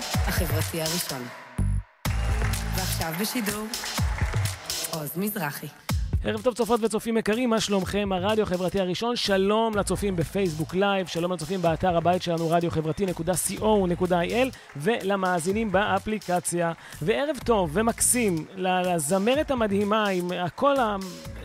החברתי הראשון. ועכשיו בשידור, עוז מזרחי. ערב טוב צופות וצופים יקרים, מה שלומכם? הרדיו החברתי הראשון, שלום לצופים בפייסבוק לייב, שלום לצופים באתר הבית שלנו, רדיו-חברתי.co.il ולמאזינים באפליקציה. וערב טוב ומקסים לזמרת המדהימה עם הקול ה...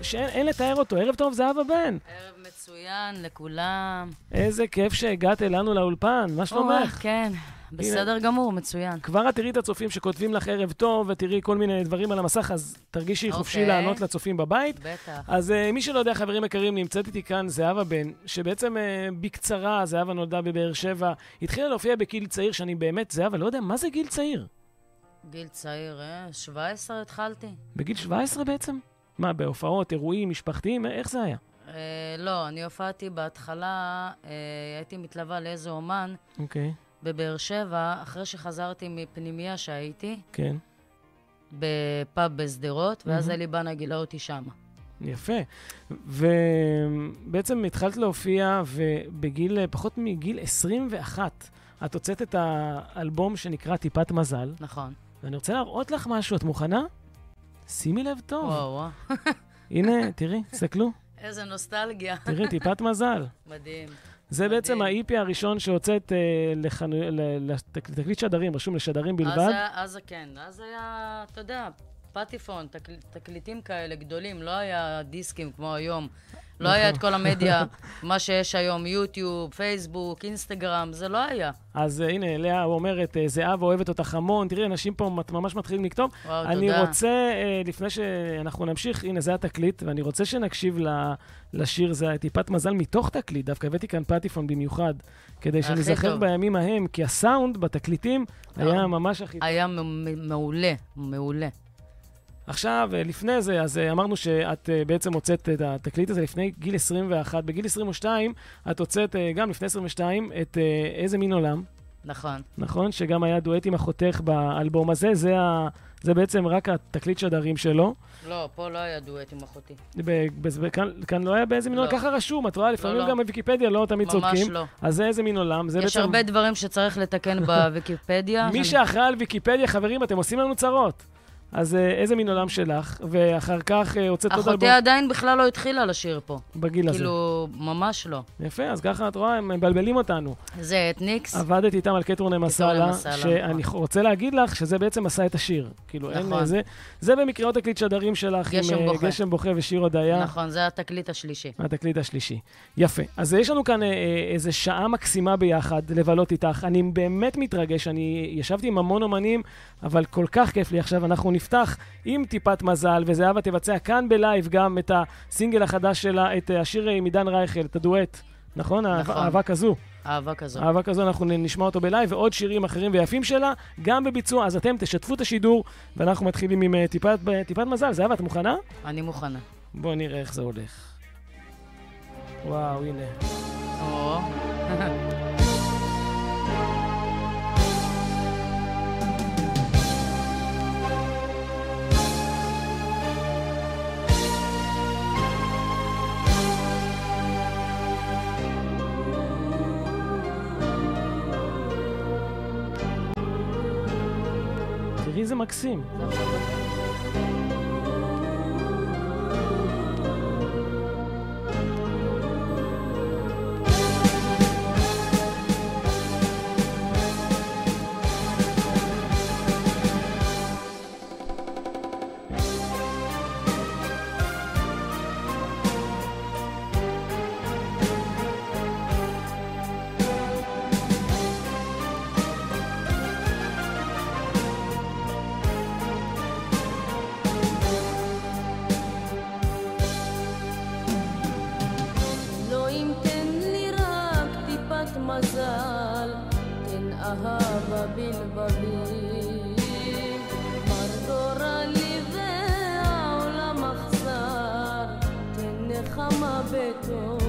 שאין לתאר אותו. ערב טוב, זהבה בן. ערב מצוין לכולם. איזה כיף שהגעת אלינו לאולפן, מה שלומך? כן. בסדר גמור, מצוין. כבר את תראי את הצופים שכותבים לך ערב טוב, ותראי כל מיני דברים על המסך, אז תרגישי חופשי אוקיי. לענות לצופים בבית. בטח. אז uh, מי שלא יודע, חברים יקרים, נמצאת איתי כאן זהבה בן, שבעצם uh, בקצרה, זהבה נולדה בבאר שבע, התחילה להופיע בגיל צעיר, שאני באמת, זהבה, לא יודע, מה זה גיל צעיר? גיל צעיר, אה? 17 התחלתי. בגיל 17 בעצם? מה, בהופעות, אירועים, משפחתיים, איך זה היה? אה, לא, אני הופעתי בהתחלה, אה, הייתי מתלווה לאיזה אומן אוקיי, בבאר שבע, אחרי שחזרתי מפנימייה שהייתי, כן. בפאב בשדרות, ואז מהמם. אליבנה גילה אותי שמה. יפה. ובעצם התחלת להופיע, ובגיל, פחות מגיל 21, את הוצאת את האלבום שנקרא טיפת מזל, נכון. ואני רוצה להראות לך משהו, את מוכנה? שימי לב טוב. וואו, וואו. הנה, תראי, תסתכלו, איזה נוסטלגיה. תראי, טיפת מזל. מדהים. זה. בעצם ה-EP הראשון שהוצאת אה, לתקליט שדרים, רשום לשדרים בלבד. אז כן, אז היה, אתה יודע, פטיפון, תקל, תקליטים כאלה גדולים, לא היה דיסקים כמו היום. לא היה את כל המדיה, מה שיש היום, יוטיוב, פייסבוק, אינסטגרם, זה לא היה. אז אה, הנה, לאה אומרת, אה, זהבה אוהבת אותך המון. תראי, אנשים פה ממש מתחילים לכתוב. וואו, אני תודה. רוצה, אה, לפני שאנחנו נמשיך, הנה, זה התקליט, ואני רוצה שנקשיב ל- לשיר, זה טיפת מזל מתוך תקליט. דווקא הבאתי כאן פטיפון במיוחד, כדי טוב. בימים ההם, כי הסאונד בתקליטים היה אה. ממש הכי טוב. היה מעולה, מעולה. עכשיו, אה, לפני זה, אז אה, אמרנו שאת אה, בעצם הוצאת את התקליט הזה לפני גיל 21. בגיל 22, את הוצאת, גם לפני 22, את איזה מין עולם, נכון. נכון? שגם היה דואט עם אחותך באלבום הזה. זה, ה... זה בעצם רק התקליט שדרים שלו. לא, פה לא היה דואט עם אחותי. ב... ב... כאן, כאן לא היה באיזה מין לא. עולם, ככה רשום, את רואה? לפעמים לא. גם בוויקיפדיה לא תמיד ממש צודקים. לא. אז זה איזה מין עולם. זה יש בעצם... הרבה דברים שצריך לתקן בוויקיפדיה. מי שאחראי על ויקיפדיה, חברים, אתם עושים לנו צרות. אז אה, איזה מין עולם שלך, ואחר כך אה, הוצאת עוד אלבום אחותי עדיין בכלל לא התחילה לשיר פה. בגיל הזה. כאילו, ממש לא. יפה, אז ככה את רואה, הם מבלבלים אותנו. זה אתניקס. עבדת איתם על קטרוני מסאלה, שאני נכון. רוצה להגיד לך שזה בעצם עשה את השיר. כאילו, אין נכון. זה. זה במקרה עוד תקליט שדרים שלך עם גשם אה, בוכה. גשם בוכה ושיר הודיה. נכון, זה התקליט השלישי. התקליט השלישי. יפה. אז יש לנו כאן איזה שעה מקסימה ביחד לבלות איתך. אני באמת מתרגש, אני ישבתי עם המון אומנים, אבל כל כך כיף לי עכשיו. אנחנו נפתח עם טיפת מזל, וזהבה תבצע כאן בלייב גם את הסינגל החדש שלה, את השיר אה, עם עידן רייכל, את הדואט. נכון? נכון. אהבה כזו. אהבה כזו. אהבה כזו, אנחנו נשמע אותו בלייב, ועוד שירים אחרים ויפים שלה, גם בביצוע. אז אתם תשתפו את השידור, ואנחנו מתחילים עם אה, טיפת, טיפת מזל. זהבה, את מוכנה? אני מוכנה. בואו נראה איך זה הולך. וואו, הנה. או, תראי איזה מקסים. beton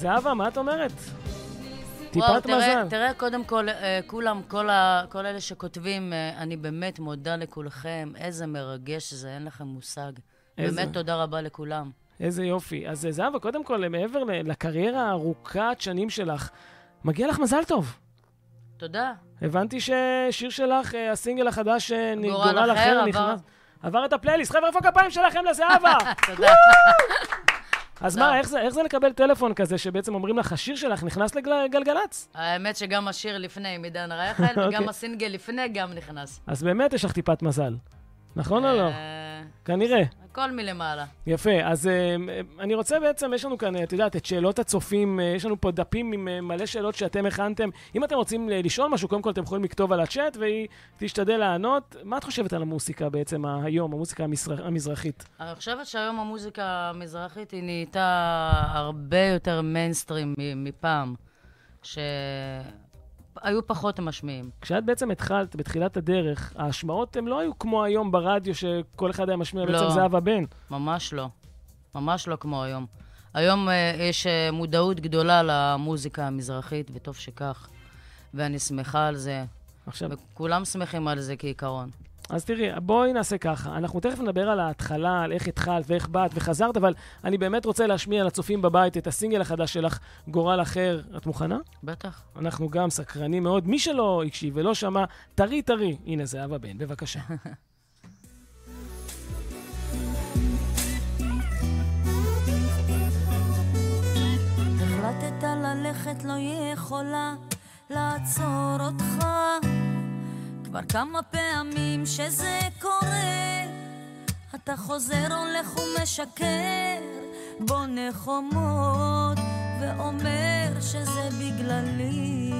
זהבה, מה את אומרת? וואו, טיפת תראה, מזל. תראה, קודם כל, אה, כולם, כל, ה, כל אלה שכותבים, אה, אני באמת מודה לכולכם, איזה מרגש זה, אין לכם מושג. איזה. באמת תודה רבה לכולם. איזה יופי. אז אה, זהבה, קודם כל, מעבר לקריירה הארוכת שנים שלך, מגיע לך מזל טוב. תודה. הבנתי ששיר שלך, הסינגל החדש, גורל אחר, עבר. נכנס. עבר את הפלייליסט. חבר'ה, איפה הכפיים שלכם לזהבה? תודה. אז מה, איך זה, איך זה לקבל טלפון כזה שבעצם אומרים לך, השיר שלך נכנס לגלגלצ? האמת שגם השיר לפני עם עידן רייכל, וגם אוקיי. הסינגל לפני גם נכנס. אז באמת יש לך טיפת מזל. נכון או לא? אה, כנראה. הכל מלמעלה. יפה, אז אה, אני רוצה בעצם, יש לנו כאן, אה, את יודעת, את שאלות הצופים, אה, יש לנו פה דפים עם אה, מלא שאלות שאתם הכנתם. אם אתם רוצים אה, לשאול משהו, קודם כל אתם יכולים לכתוב על הצ'אט, והיא תשתדל לענות. מה את חושבת על המוסיקה בעצם היום, המוסיקה המזר- המזרחית? אני חושבת שהיום המוזיקה המזרחית היא נהייתה הרבה יותר מיינסטרים מפעם, שהיו פחות משמיעים. כשאת בעצם התחלת, בתחילת הדרך, ההשמעות הן לא היו כמו היום ברדיו, שכל אחד היה משמיע לא. בעצם זהבה בן. ממש לא. ממש לא כמו היום. היום אה, יש אה, מודעות גדולה למוזיקה המזרחית, וטוב שכך. ואני שמחה על זה, עכשיו, וכולם שמחים על זה כעיקרון. אז תראי, בואי נעשה ככה. אנחנו תכף נדבר על ההתחלה, על איך התחלת ואיך באת וחזרת, אבל אני באמת רוצה להשמיע לצופים בבית את הסינגל החדש שלך, גורל אחר. את מוכנה? בטח. אנחנו גם סקרנים מאוד. מי שלא הקשיב ולא שמע, טרי טרי. הנה זהבה בן, בבקשה. החלטת ללכת, לא יכולה לעצור אותך. כמה פעמים שזה קורה, אתה חוזר, הולך ומשקר, בונה ואומר שזה בגללי.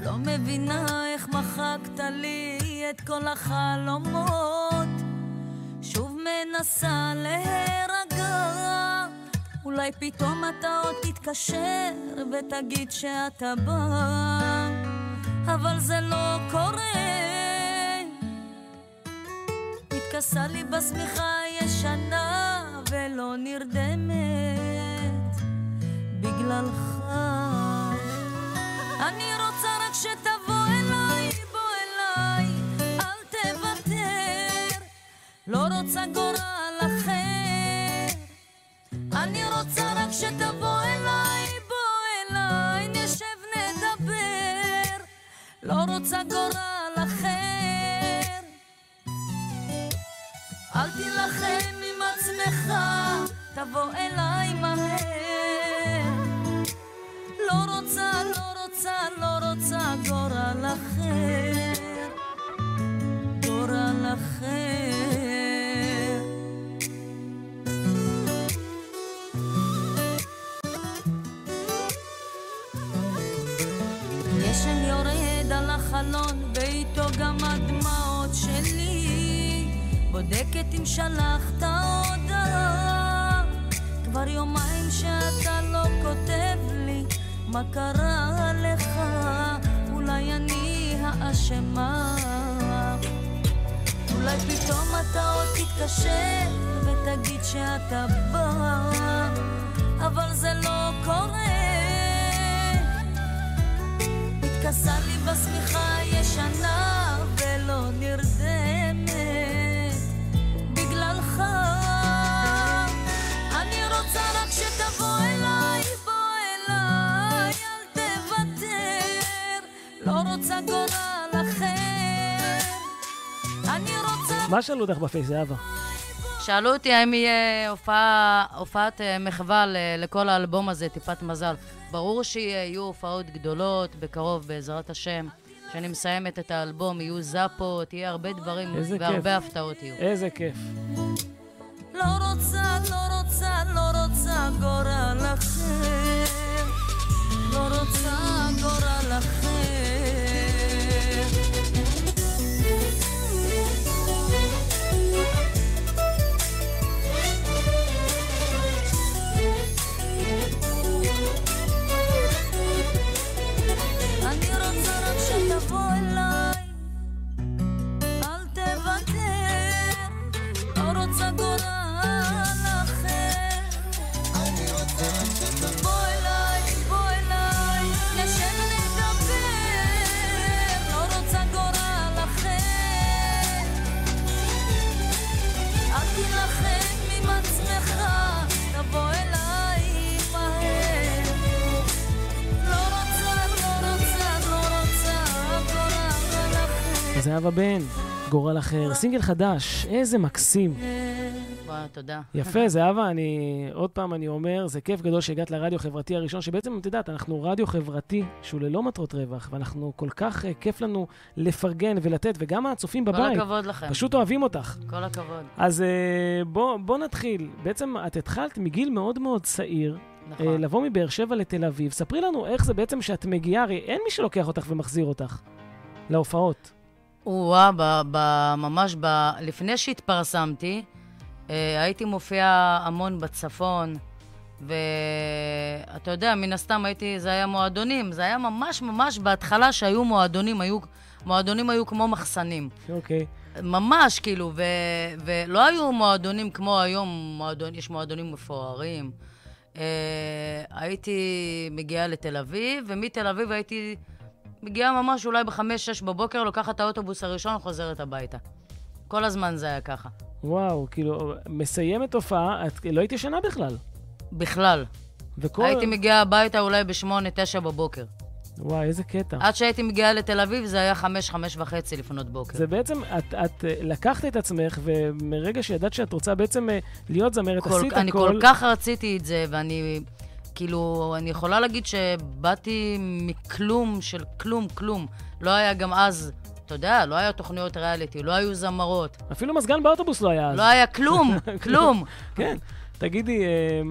לא מבינה איך מחקת לי את כל החלומות. שוב מנסה להירגע, אולי פתאום אתה עוד תתקשר ותגיד שאתה בא, אבל זה לא קורה. מתכסה לי בשמיכה הישנה ולא נרדמת בגללך. אני רוצה רק שתבוא אליי, בוא אליי, אל תוותר. לא רוצה גורל אחר. אני רוצה רק שתבוא לא רוצה גורל אחר. אל תילחם עם עצמך, תבוא אליי מהר. לא רוצה, לא רוצה, לא רוצה גורל אחר. גורל אחר. החלון, ואיתו גם הדמעות שלי. בודקת אם שלחת הודעה. כבר יומיים שאתה לא כותב לי, מה קרה לך? אולי אני האשמה. אולי פתאום אתה עוד תתקשר ותגיד שאתה בא, אבל זה לא קורה. מתכסה לי בשמיכה הישנה ולא נרדמת בגללך. אני רוצה רק שתבוא אליי, בוא אליי, אל תוותר. לא רוצה גורל אחר. אני רוצה... מה שאלו אותך בפייס, זהבה? שאלו אותי האם יהיה הופעה, הופעת אה, מחווה ל- לכל האלבום הזה, טיפת מזל. ברור שיהיו הופעות גדולות בקרוב, בעזרת השם. כשאני מסיימת את האלבום, יהיו זאפות, יהיה הרבה דברים, איזה כיף. והרבה הפתעות יהיו. איזה כיף. לא רוצה, לא רוצה, לא רוצה גורל אחר. לא רוצה גורל אחר. For love. זהבה בן, גורל אחר, סינגל חדש, איזה מקסים. וואו, תודה. יפה, זהבה, אני, עוד פעם אני אומר, זה כיף גדול שהגעת לרדיו החברתי הראשון, שבעצם, את יודעת, אנחנו רדיו חברתי שהוא ללא מטרות רווח, ואנחנו כל כך uh, כיף לנו לפרגן ולתת, וגם הצופים כל בבית, הכבוד לכם. פשוט אוהבים אותך. כל הכבוד. אז uh, בוא, בוא נתחיל. בעצם את התחלת מגיל מאוד מאוד צעיר, נכון. uh, לבוא מבאר שבע לתל אביב. ספרי לנו איך זה בעצם שאת מגיעה, הרי אין מי שלוקח אותך ומחזיר אותך להופעות. או-אה, ב- ב- ממש ב... לפני שהתפרסמתי, אה, הייתי מופיעה המון בצפון, ואתה יודע, מן הסתם הייתי, זה היה מועדונים, זה היה ממש ממש בהתחלה שהיו מועדונים, היו, מועדונים היו כמו מחסנים. אוקיי. ממש, כאילו, ו, ולא היו מועדונים כמו היום, מועדון, יש מועדונים מפוארים. אה, הייתי מגיעה לתל אביב, ומתל אביב הייתי מגיעה ממש אולי בחמש-שש בבוקר, לוקחת את האוטובוס הראשון, חוזרת הביתה. כל הזמן זה היה ככה. וואו, כאילו, מסיימת הופעה, את לא היית ישנה בכלל. בכלל. וכל... הייתי מגיעה הביתה אולי בשמונה, תשע בבוקר. וואי, איזה קטע. עד שהייתי מגיעה לתל אביב זה היה חמש, חמש וחצי לפנות בוקר. זה בעצם, את, את אה, לקחת את עצמך, ומרגע שידעת שאת רוצה בעצם אה, להיות זמרת, כל, עשית אני הכל. כל כך רציתי את זה, ואני, כאילו, אני יכולה להגיד שבאתי מכלום של כלום, כלום. לא היה גם אז, אתה יודע, לא היה תוכניות ריאליטי, לא היו זמרות, אפילו מזגן באוטובוס לא היה אז. לא היה כלום, כלום. כן. תגידי, אה,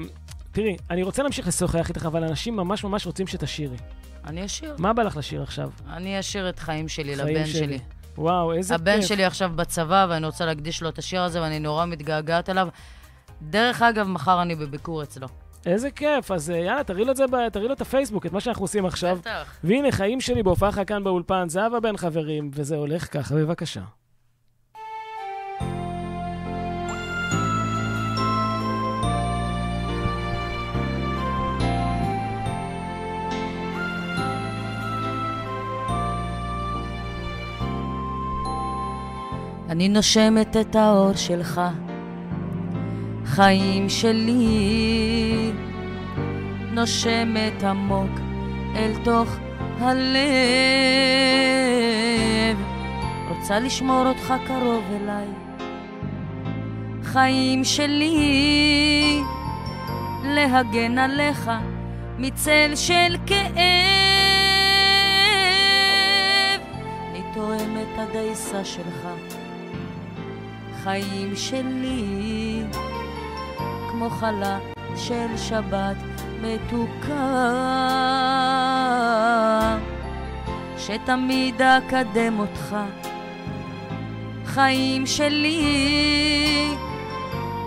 תראי, אני רוצה להמשיך לשוחח איתך, אבל אנשים ממש ממש רוצים שתשירי. אני אשיר. מה בא לך לשיר עכשיו? אני אשיר את חיים שלי חיים לבן שלי. שלי. וואו, איזה כיף. הבן שלי עכשיו בצבא, ואני רוצה להקדיש לו את השיר הזה, ואני נורא מתגעגעת אליו. דרך אגב, מחר אני בביקור אצלו. איזה כיף. אז אה, יאללה, תראי לו את זה, ב- תראי לו את הפייסבוק, את מה שאנחנו עושים עכשיו. בטח. והנה, חיים שלי בהופעה לך כאן באולפן, זהבה בן חברים, וזה הולך ככה, בבקשה. אני נושמת את האור שלך, חיים שלי, נושמת עמוק אל תוך הלב. רוצה לשמור אותך קרוב אליי, חיים שלי, להגן עליך מצל של כאב. אני תואמת הדייסה שלך. חיים שלי, כמו חלה של שבת מתוקה, שתמיד אקדם אותך. חיים שלי,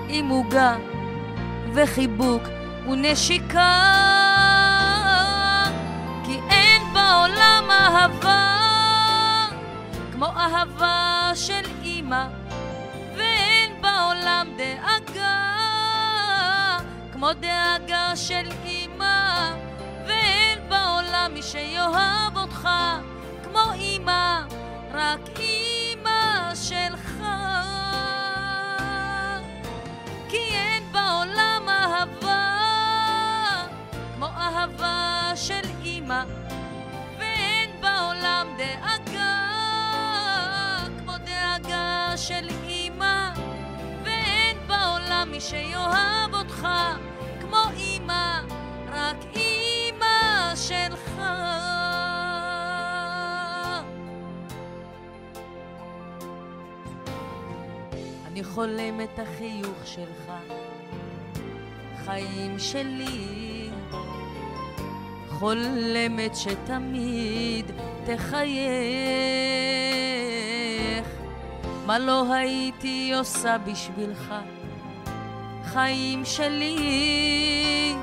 עם עוגה וחיבוק ונשיקה, כי אין בעולם אהבה כמו אהבה של אימא. ואין בעולם דאגה כמו דאגה של אמא ואין בעולם מי שיאהב אותך כמו אמא רק אמא שלך. כי אין בעולם אהבה כמו אהבה של אמא ואין בעולם דאגה כמו דאגה של אמא ואין בעולם מי שיאהב אותך כמו אמא, רק אמא שלך. אני חולם את החיוך שלך, חיים שלי. חולמת שתמיד תחייך, מה לא הייתי עושה בשבילך, חיים שלי,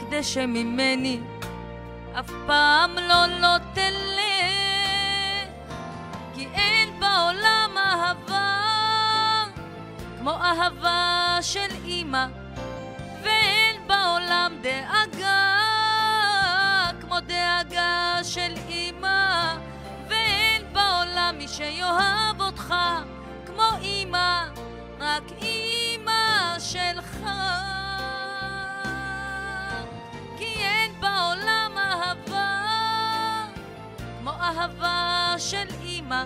כדי שממני אף פעם לא לא תלך, כי אין בעולם אהבה כמו אהבה של אימא, ואין בעולם דאגה כמו דאגה של אימא, ואין בעולם מי שיאהב אותך כמו אימא, רק אימא שלך. כי אין בעולם אהבה כמו אהבה של אימא,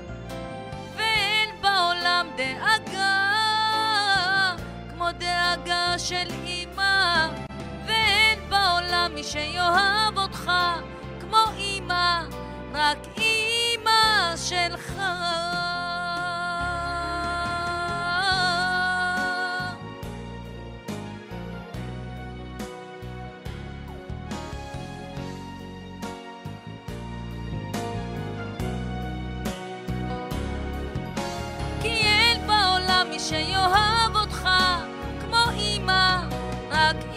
ואין בעולם דאגה כמו דאגה של אימא, ואין בעולם מי שיאהב אותך כמו אימא, רק אימא שלך. שיאהב אותך כמו אימא, רק אימא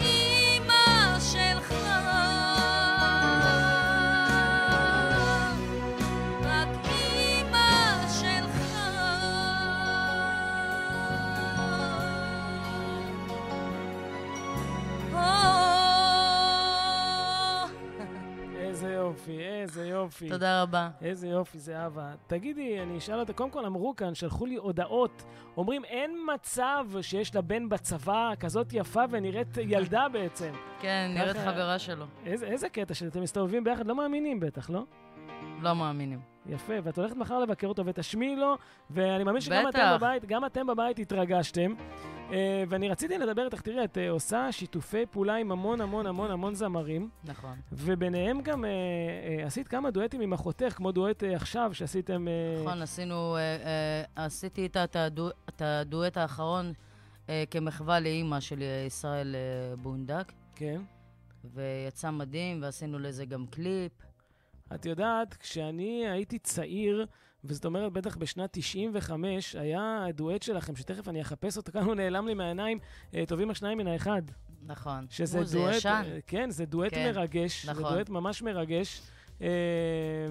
יופי, איזה יופי. תודה רבה. איזה יופי, זהבה. תגידי, אני אשאל אותה, קודם כל אמרו כאן, שלחו לי הודעות, אומרים, אין מצב שיש לה בן בצבא כזאת יפה ונראית ילדה בעצם. כן, נראית ככה- חברה שלו. איזה, איזה קטע שאתם מסתובבים ביחד, לא מאמינים בטח, לא? לא מאמינים. יפה, ואת הולכת מחר לבקר אותו ותשמיעי לו, ואני מאמין שגם בטח. אתם בבית, גם אתם בבית התרגשתם. אה, ואני רציתי לדבר איתך, תראי, את אה, עושה שיתופי פעולה עם המון המון המון המון זמרים, נכון. וביניהם גם אה, עשית כמה דואטים עם אחותך, כמו דואט עכשיו, שעשיתם... נכון, עשינו, עשיתי איתה את הדו- את הדואט האחרון כמחווה לאימא של ישראל בונדק, כן. ויצא מדהים, ועשינו לזה גם קליפ. את יודעת, כשאני הייתי צעיר, וזאת אומרת, בטח בשנת 95, היה הדואט שלכם, שתכף אני אחפש אותו, כאן הוא נעלם לי מהעיניים, אה, טובים השניים מן האחד. נכון. שזה נו, זה דואט, ישן. אה, כן, זה דואט כן, מרגש, זה נכון. דואט ממש מרגש. אה,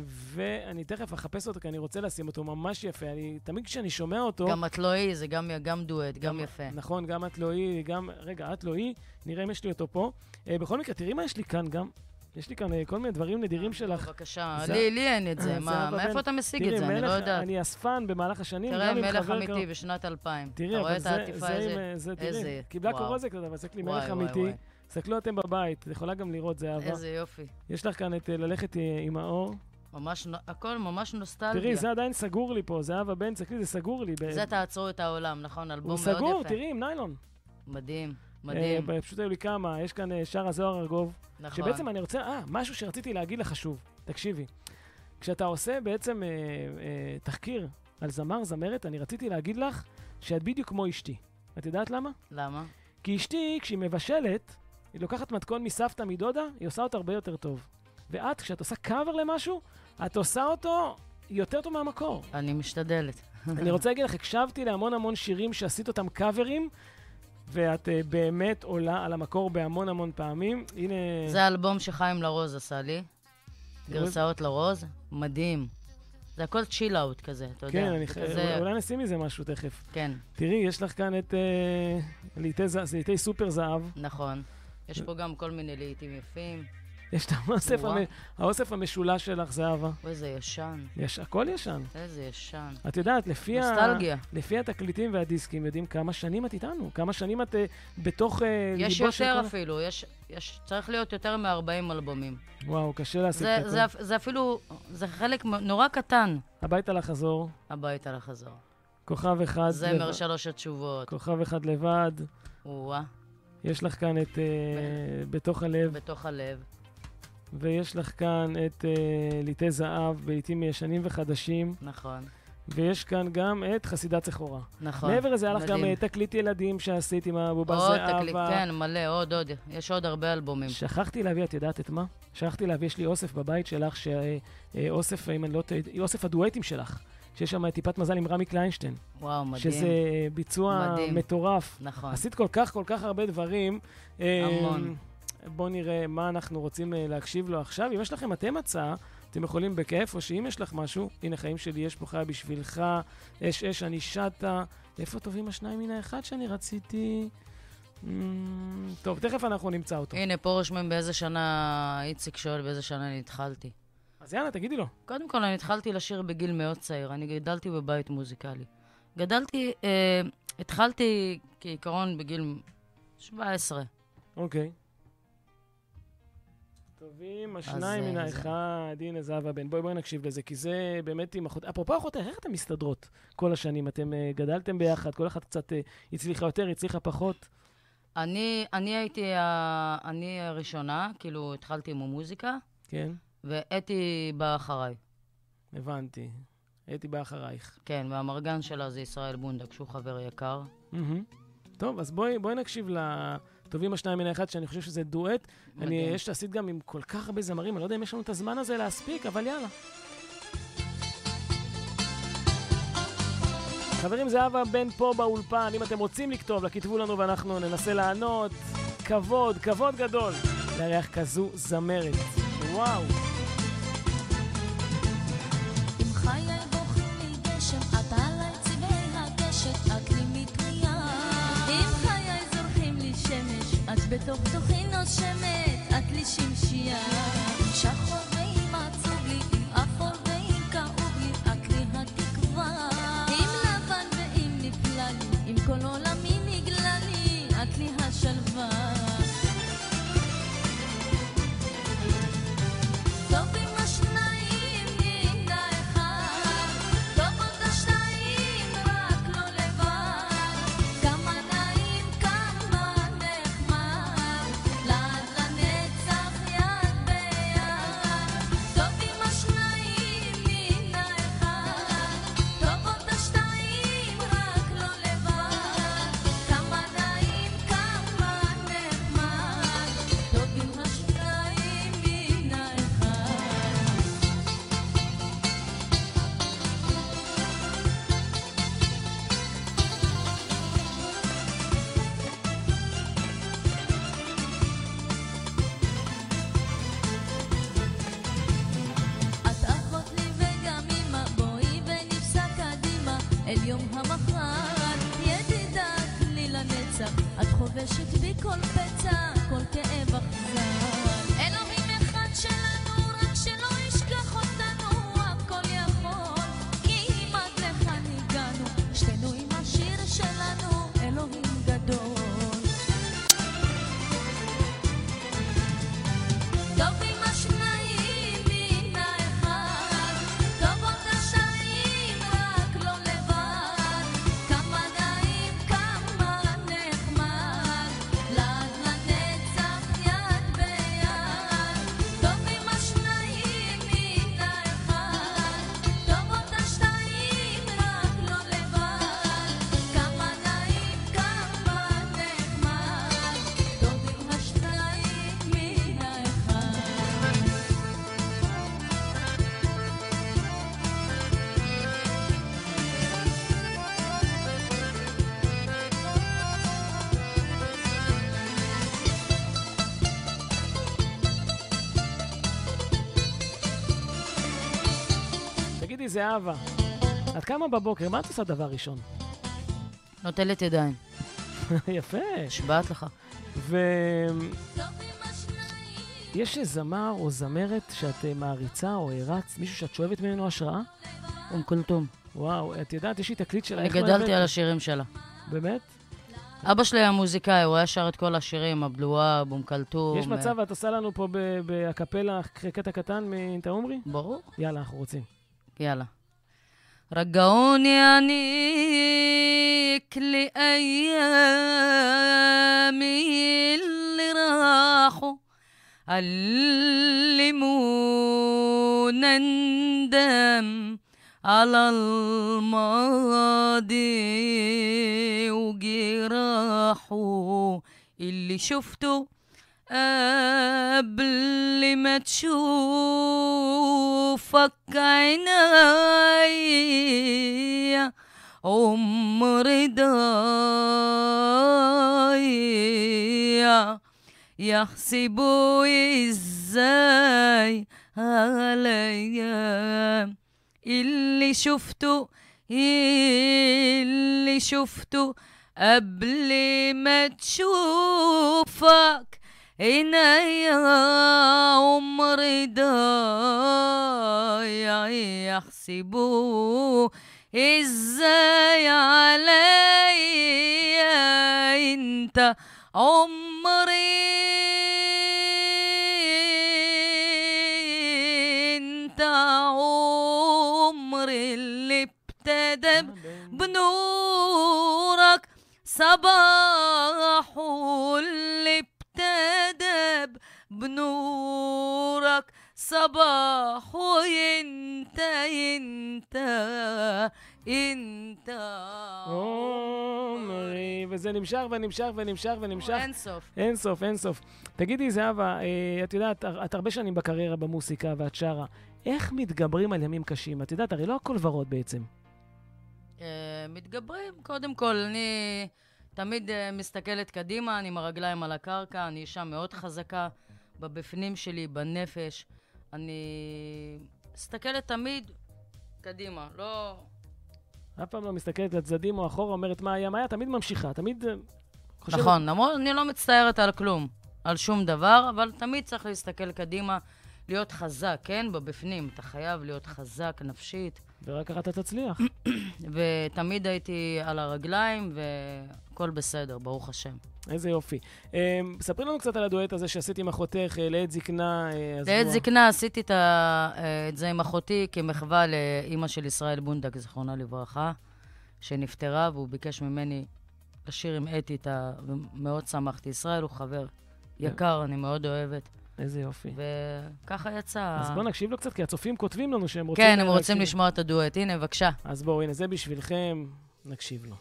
ואני תכף אחפש אותו, כי אני רוצה לשים אותו ממש יפה. אני, תמיד כשאני שומע אותו... גם את לא היא, זה גם, גם דואט, גם, גם- יפה. נכון, גם את לא היא, גם... רגע, את לא היא, נראה אם יש לי אותו פה. אה, בכל מקרה, תראי מה יש לי כאן גם. יש לי כאן אה, כל מיני דברים נדירים שלך. בבקשה, לי, לי אין את זה. מה, אבא מאיפה אתה משיג את זה? אני לא יודעת. אני אספן במהלך השנים, תראה, גם עם מלך אמיתי. בשנת 2000. תראי, אתה רואה את העטיפה איזה- קיבלה וואו. קורוזק, אבל זה לי וואי, מלך אמיתי. תסתכלו אתם בבית, את יכולה גם לראות, זהבה. איזה יופי. יש לך כאן את אה, ללכת אה, עם האור. ממש, הכל ממש נוסטלגיה. תראי, זה עדיין סגור לי פה, זהבה בן, תסתכלי, זה סגור לי. זה תעצרו את העולם, נכון? אלבום הוא מאוד יפה. סגור, תראי, עם ניילון. מדהים, מדהים. אה, פשוט היו לי כמה, יש כאן אה, שרה זוהר ארגוב. נכון. שבעצם אני רוצה, אה, משהו שרציתי להגיד לך שוב, תקשיבי. כשאתה עושה בעצם אה, אה, תחקיר על זמר, זמרת, אני רציתי להגיד לך שאת בדיוק כמו אשתי. את יודעת למה? למה? כי אשתי, כשהיא מבשלת, היא לוקחת מתכון מסבתא, מדודה, היא עושה אותו הרבה יותר טוב. ואת, כשאת עושה קאבר למשהו, את עושה אותו יותר טוב מהמקור. אני משתדלת. אני רוצה להגיד לך, הקשבתי להמון המון שירים שעשית אותם קאברים, ואת uh, באמת עולה על המקור בהמון המון פעמים. הנה... זה האלבום שחיים לרוז עשה לי. גרסאות לרוז, מדהים. זה הכל צ'יל אאוט כזה, אתה יודע. כן, אני ח... כזה- אולי נשים מזה משהו תכף. כן, תראי, יש לך כאן את אה, לעיתי ז- לעיתי סופר זהב. נכון. יש פה גם כל מיני להיטים יפים. יש את האוסף, וואו. המ... האוסף המשולש שלך, זהבה. אוי, זה ישן. יש, הכל ישן. איזה ישן. את יודעת, לפי, ה... לפי התקליטים והדיסקים, יודעים כמה שנים את איתנו, כמה שנים את אה, בתוך אה, ליבו יש של יותר כל... אפילו, יש, יש, צריך להיות יותר מ-40 אלבומים. וואו, קשה להשיג זה, את. זה, אפ- זה אפילו, זה חלק נורא קטן, הביתה לחזור, הביתה לחזור. כוכב אחד זמר לבד. שלוש התשובות. כוכב אחד לבד. או-אה, יש לך כאן את אה, בתוך הלב, בתוך הלב. ויש לך כאן את אה, ליטי זהב, בעיתים ישנים וחדשים, נכון, ויש כאן גם את חסידת זכורה. נכון. מעבר לזה, היה לך גם. אה, תקליט ילדים שעשית עם הבובה עוד זהבה. תקליט, כן, מלא, עוד, עוד. יש עוד הרבה אלבומים. שכחתי להביא, את יודעת את מה? שכחתי להביא, יש לי אוסף בבית שלך, שאוסף, אם אני לא טועה, אוסף הדואטים שלך, שיש שם טיפת מזל עם רמי קליינשטיין. וואו, מדהים. שזה ביצוע מדהים. מטורף. נכון. עשית כל כך, כל כך הרבה דברים. המון. בואו נראה מה אנחנו רוצים אה, להקשיב לו עכשיו. אם יש לכם אתם הצעה, אתם יכולים בכיף, או שאם יש לך משהו, הנה חיים שלי, יש פה חיה בשבילך, אש אש, אני שטה. איפה טובים השניים מן האחד שאני רציתי? Mm, טוב, תכף אנחנו נמצא אותו. הנה, פה רושמים באיזה שנה, איציק שואל באיזה שנה אני התחלתי. אז יאללה, תגידי לו. קודם כל, אני התחלתי לשיר בגיל מאוד צעיר. אני גדלתי בבית מוזיקלי. גדלתי, אה, התחלתי כעיקרון בגיל 17. אוקיי. טובים, השניים מן אה, זה- האחד, הנה זהבה בן. בואי, בואי נקשיב לזה, כי זה באמת עם אחות... אפרופו אחותך, איך אתן מסתדרות כל השנים? אתם אה, גדלתם ביחד, כל אחת קצת אה, הצליחה יותר, הצליחה פחות. אני, אני הייתי ה... אני הראשונה, כאילו, התחלתי עם המוזיקה, כן, ואתי באה אחריי. הבנתי. הייתי בא אחרייך. כן, והמרגן שלה זה ישראל בונדק, שהוא חבר יקר. מהמם. טוב, אז בואי, בואי נקשיב לטובים השניים מן האחד, שאני חושב שזה דואט. אני. יש עשית גם עם כל כך הרבה זמרים, אני לא יודע אם יש לנו את הזמן הזה להספיק, אבל יאללה. חברים, זהבה בן פה באולפן, אם אתם רוצים לכתוב לה, כתבו לנו ואנחנו ננסה לענות. כבוד, כבוד גדול לארח כזו זמרת. וואו. בתוך תוכי נושמת, את לי שמשייה. זהבה, את קמה בבוקר, מה את עושה דבר ראשון? נוטלת ידיים. יפה. נשבעת לך. ויש זמר או זמרת שאת אה, מעריצה או הערצת, מישהו שאת שואבת ממנו השראה? אום כולתום. וואו, את יודעת, יש לי תקליט שלה. אני גדלתי? על השירים שלה. באמת? אבא שלי היה מוזיקאי, הוא היה שר את כל השירים, אבלואה, בום כלתום. יש מצב ואת עושה לנו פה בהקפלה קטע קטן מאינטאומרי? ברור. יאללה, אנחנו רוצים. يلا. رجعوني عنيك لأيامي اللي راحوا. علمونا ندم على الماضي وجراحه اللي شفته قبل ما تشوفك عينيا عمر ضايع. يحسبوا إزاي الأيام اللي شفته اللي شفته قبل ما تشوفك عينيا عمري ضايع يحسبوه إزاي عليا إنت عمري انت عمري اللي ابتدى بنورك صباح اللي ابتدى بنورك صباح انت انت انت עומרי, וזה נמשך ונמשך ונמשך ונמשך. אין סוף. אין סוף, אין סוף. תגידי, זהבה, אה, את יודעת, את הרבה שנים בקריירה במוסיקה ואת שרה. איך מתגברים על ימים קשים? את יודעת, הרי לא הכל ורוד בעצם. אה, מתגברים, קודם כל, אני תמיד אה, מסתכלת קדימה, אני עם הרגליים על הקרקע, אני אישה מאוד חזקה בבפנים שלי, בנפש. אני מסתכלת תמיד קדימה, לא... אף פעם לא מסתכלת לצדדים או אחורה, אומרת מה היה, מה היה, תמיד ממשיכה, תמיד אה, חושבת... נכון, למרות, אני לא מצטערת על כלום, על שום דבר, אבל תמיד צריך להסתכל קדימה, להיות חזק, כן? בבפנים. אתה חייב להיות חזק נפשית, ורק ככה אתה תצליח. ותמיד הייתי על הרגליים, והכל בסדר, ברוך השם. איזה יופי. אה, ספרי לנו קצת על הדואט הזה שעשית עם אחותך אה, לעת זקנה. אה, לעת. זקנה עשיתי את זה עם אחותי כמחווה לאימא של ישראל בונדק, זיכרונה לברכה, שנפטרה, והוא ביקש ממני לשיר עם אתי את ה... ומאוד שמחתי. ישראל הוא חבר יקר, אני מאוד אוהבת, איזה יופי. וככה יצא. אז בואו נקשיב לו קצת, כי הצופים כותבים לנו שהם רוצים... כן, הם אה, רוצים. לשמוע את הדואט. הנה, בבקשה. אז בואו, הנה, זה בשבילכם, נקשיב לו.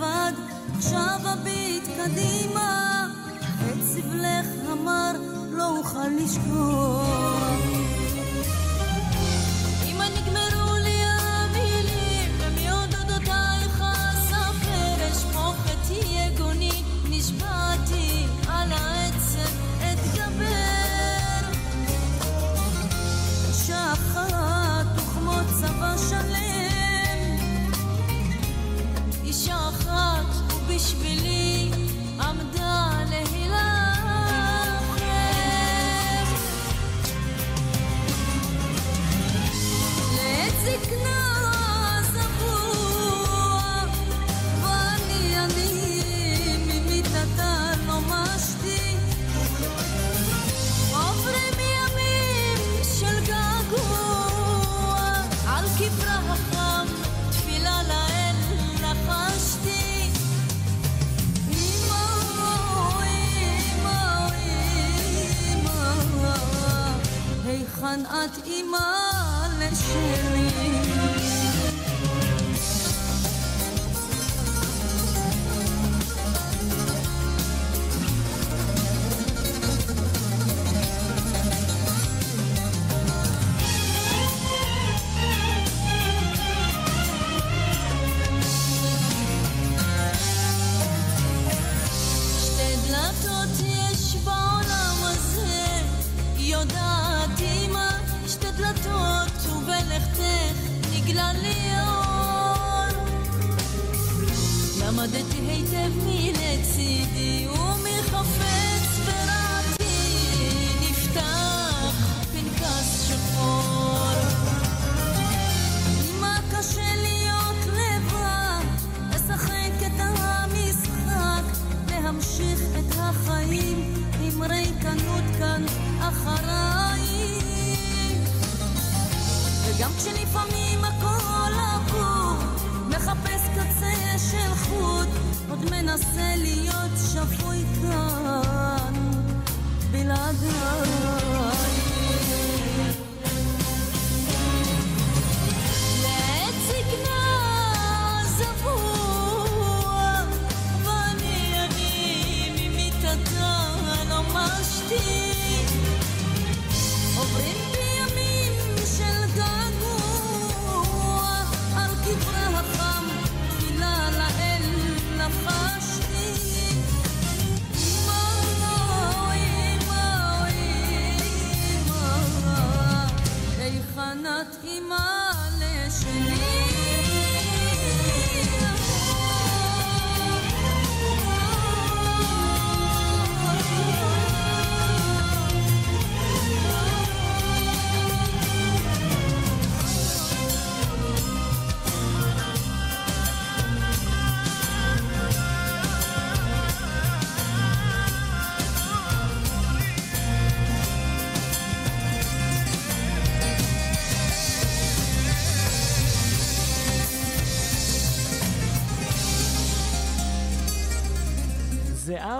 לבד, עכשיו אביט קדימה, את סבלך המר לא אוכל לשכוח.